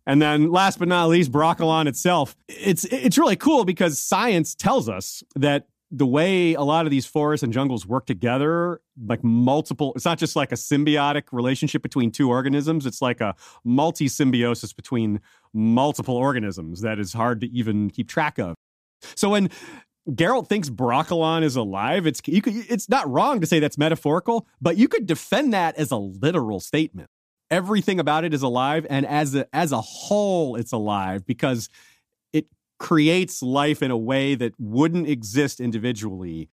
And then last but not least, Brokilon itself. It's it's really cool because science tells us that the way a lot of these forests and jungles work together, like multiple, it's not just like a symbiotic relationship between two organisms. It's like a multi symbiosis between multiple organisms that is hard to even keep track of. So when Geralt thinks Brokilon is alive, it's you could, it's not wrong to say that's metaphorical, but you could defend that as a literal statement. Everything about it is alive and as a as a whole it's alive because it creates life in a way that wouldn't exist individually.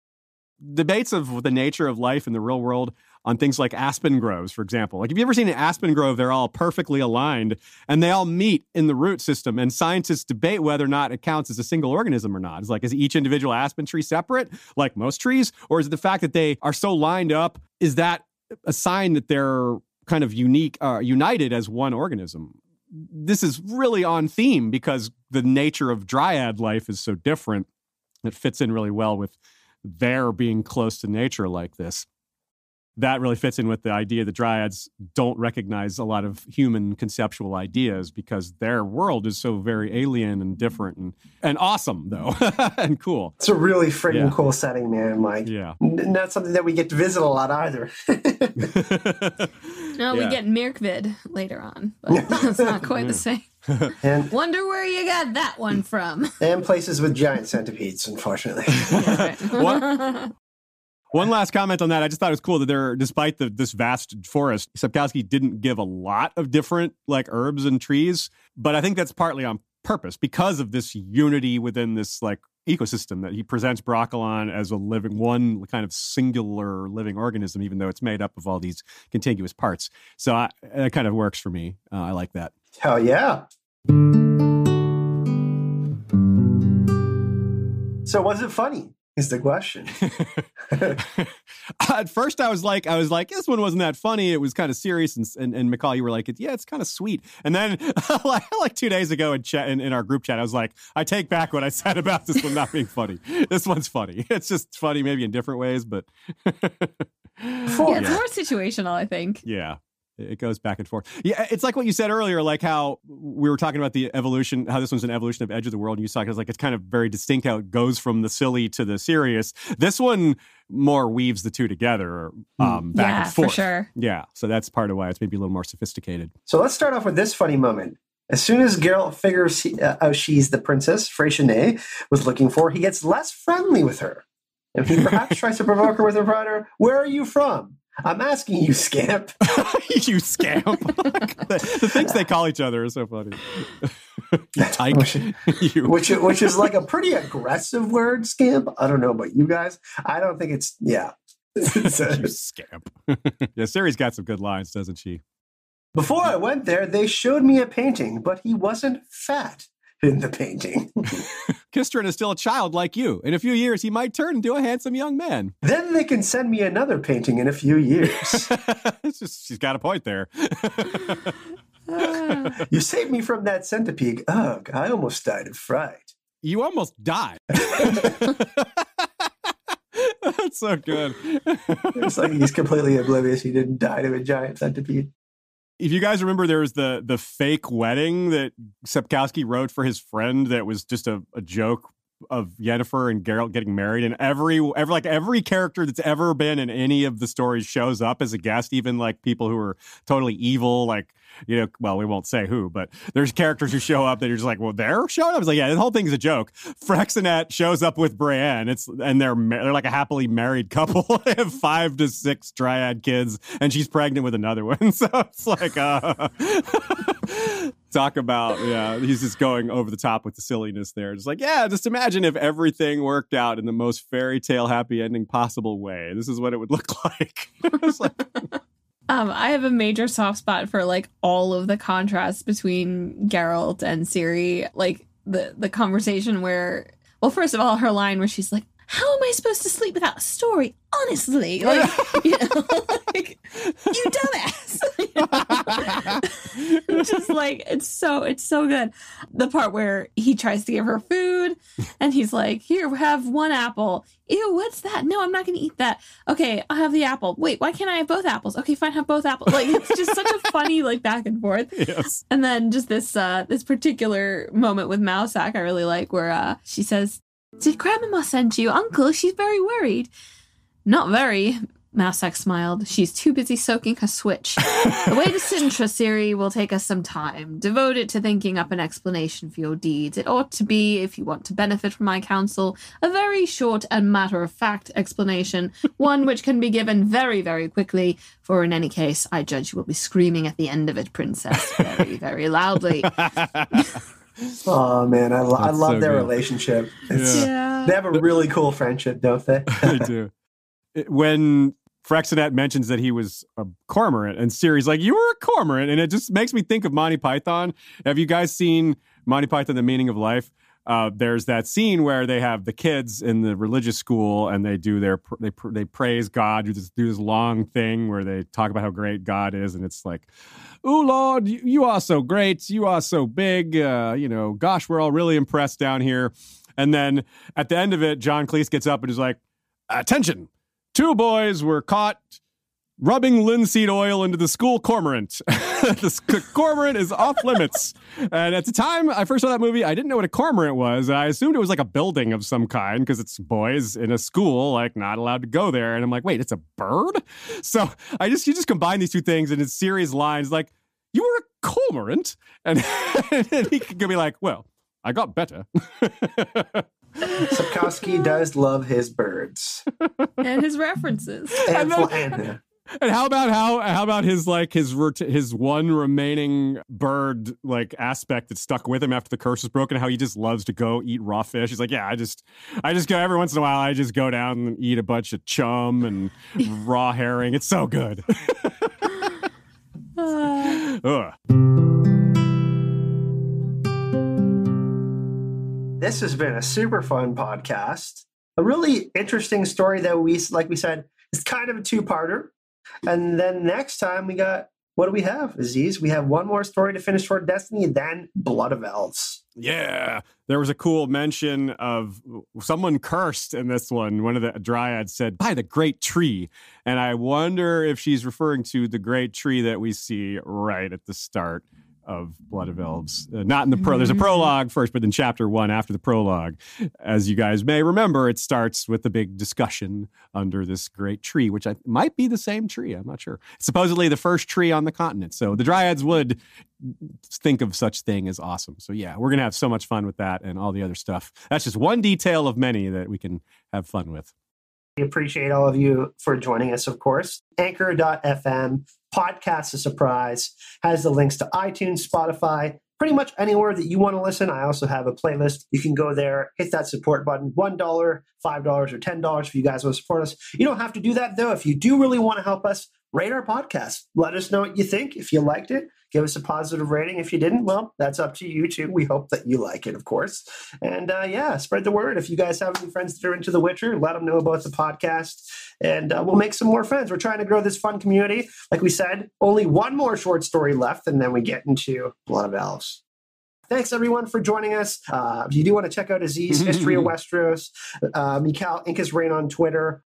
Debates of the nature of life in the real world on things like aspen groves for example like have you ever seen an aspen grove they're all perfectly aligned and they all meet in the root system and scientists debate whether or not it counts as a single organism or not it's like is each individual aspen tree separate like most trees or is it the fact that they are so lined up is that a sign that they're kind of unique, uh, united as one organism. this is really on theme because the nature of dryad life is so different. It fits in really well with their being close to nature like this that really fits in with the idea that dryads don't recognize a lot of human conceptual ideas because their world is so very alien and different and, and awesome though and cool. It's a really freaking yeah. cool setting man. Like yeah. not something that we get to visit a lot either. No yeah. we get Myrkvid later on but it's not quite the same. And wonder where you got that one from. and places with giant centipedes unfortunately. One last comment on that. I just thought it was cool that there, despite the this vast forest, Sapkowski didn't give a lot of different like herbs and trees, but I think that's partly on purpose because of this unity within this like ecosystem that he presents Brokilon as a living one kind of singular living organism, even though it's made up of all these contiguous parts. So I, it kind of works for me. Uh, I like that. Hell yeah. So was it funny? Is the question. At first, I was like, I was like, this one wasn't that funny. It was kind of serious, and and, and Michal, you were like, yeah, it's kind of sweet. And then, like, like two days ago in chat in, in, our group chat, I was like, I take back what I said about this one not being funny. this one's funny. It's just funny, maybe in different ways, but yeah, it's more situational, I think. Yeah, it goes back and forth. Yeah, it's like what you said earlier, like how we were talking about the evolution, how this one's an evolution of Edge of the World, and you saw it like it's kind of very distinct how it goes from the silly to the serious. This one more weaves the two together, hmm. um, back yeah, and forth. for sure. Yeah, so that's part of why it's maybe a little more sophisticated. So let's start off with this funny moment. As soon as Geralt figures he, uh, out she's the princess Freixenet was looking for, he gets less friendly with her. And he perhaps tries to provoke her with a rider, Where are you from? I'm asking you, scamp. you scamp. the, the, things they call each other are so funny. Tyke. Which, which, which is like a pretty aggressive word, scamp. I don't know about you guys. I don't think it's yeah. It's a, you scamp. yeah, Ciri's got some good lines, doesn't she? Before I went there, they showed me a painting, but he wasn't fat in the painting. Kistrin is still a child like you. In a few years, he might turn into a handsome young man. Then they can send me another painting in a few years. just, she's got a point there. you saved me from that centipede. Ugh, I almost died of fright. You almost died. That's so good. it's like he's completely oblivious he didn't die to a giant centipede if you guys remember, there was the the fake wedding that Sapkowski wrote for his friend that was just a, a joke of Yennefer and Geralt getting married, and every every like every character that's ever been in any of the stories shows up as a guest, even like people who are totally evil, like you know, well, we won't say who, but there's characters who show up that you're just like, well, they're showing up. It's like, yeah, the whole thing's a joke. Freixenet shows up with Braenn. It's and they're they're like a happily married couple. they have five to six dryad kids, and she's pregnant with another one. So it's like, uh, talk about yeah, he's just going over the top with the silliness there. Just like, yeah, just imagine if everything worked out in the most fairy tale happy ending possible way. This is what it would look like. like um, I have a major soft spot for like all of the contrast between Geralt and Ciri. Like the the conversation where, well, first of all, her line where she's like, "How am I supposed to sleep without a story?" Honestly, like you know, like you dumbass. Just like it's so it's so good. The part where he tries to give her food, and he's like, "Here, have one apple." Ew, what's that? No, I'm not going to eat that. Okay, I'll have the apple. Wait, why can't I have both apples? Okay, fine, have both apples. Like it's just such a funny like back and forth. Yes. And then just this uh this particular moment with Mousesack I really like where uh she says, "Did Grandmama send you, Uncle? She's very worried." Not very. Mousesack smiled. She's too busy soaking her switch. the way to Cintra Ciri, will take us some time. Devote it to thinking up an explanation for your deeds. It ought to be, if you want to benefit from my counsel, a very short and matter of fact explanation, one which can be given very, very quickly, for in any case, I judge you will be screaming at the end of it, Princess, very, very loudly. oh man, I, lo- I love so their good. relationship. Yeah. They have a really cool friendship, don't they? they do when Freixenet mentions that he was a cormorant, and Ciri's like, "You were a cormorant," and it just makes me think of Monty Python. Have you guys seen Monty Python: The Meaning of Life? Uh, there's that scene where they have the kids in the religious school and they do their they they praise God, do this do this long thing where they talk about how great God is, and it's like, "Oh Lord, you are so great, you are so big." Uh, you know, gosh, we're all really impressed down here. And then at the end of it, John Cleese gets up and is like, "Attention, two boys were caught." Rubbing linseed oil into the school cormorant. the cormorant is off limits. And at the time I first saw that movie, I didn't know what a cormorant was. I assumed it was like a building of some kind because it's boys in a school, like not allowed to go there. And I'm like, wait, it's a bird? So I just you just combine these two things and it's Ciri's lines like, you were a cormorant? And, and he could be like, well, I got better. Sapkowski does love his birds and his references. And, and, and how about how how about his like his his one remaining bird like aspect that stuck with him after the curse was broken? How he just loves to go eat raw fish. He's like, yeah, I just I just go every once in a while. I just go down and eat a bunch of chum and raw herring. It's so good. this has been a super fun podcast. A really interesting story that we, like we said, is kind of a two-parter. And then next time we got what do we have, Aziz? We have one more story to finish for Destiny, then Blood of Elves. Yeah, there was a cool mention of someone cursed in this one. One of the dryads said, "By the great tree," and I wonder if she's referring to the great tree that we see right at the start of Blood of Elves. Uh, not in the pro. There's a mm-hmm. prologue first, but in chapter one, after the prologue, as you guys may remember, it starts with the big discussion under this great tree, which I, might be the same tree. I'm not sure. supposedly the first tree on the continent. So the Dryads would think of such thing as awesome. So yeah, we're gonna have so much fun with that and all the other stuff. That's just one detail of many that we can have fun with. We appreciate all of you for joining us, of course. Anchor.fm, podcast a surprise, has the links to iTunes, Spotify, pretty much anywhere that you want to listen. I also have a playlist. You can go there, hit that support button $1, $5, or $10 if you guys want to support us. You don't have to do that, though. If you do really want to help us, rate our podcast. Let us know what you think. If you liked it, give us a positive rating. If you didn't, well, that's up to you too. We hope that you like it, of course. And uh, yeah, spread the word. If you guys have any friends that are into The Witcher, let them know about the podcast, and uh, we'll make some more friends. We're trying to grow this fun community. Like we said, only one more short story left, and then we get into Blood of Elves. Thanks everyone for joining us. Uh, if you do want to check out Aziz History of Westeros, uh, Michal Incas Reign on Twitter,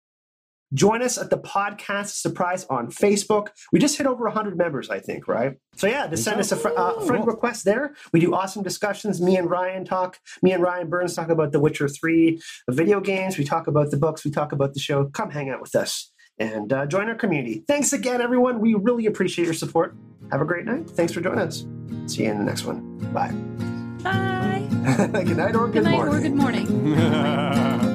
Join us at the podcast surprise on Facebook. We just hit over 100 members, I think, right? So, yeah, just send us a fr- uh, friend request there. We do awesome discussions. Me and Ryan talk, me and Ryan Burns talk about The Witcher 3 video games. We talk about the books. We talk about the show. Come hang out with us and uh, join our community. Thanks again, everyone. We really appreciate your support. Have a great night. Thanks for joining us. See you in the next one. Bye. Bye. good night or good, good night morning. or good morning.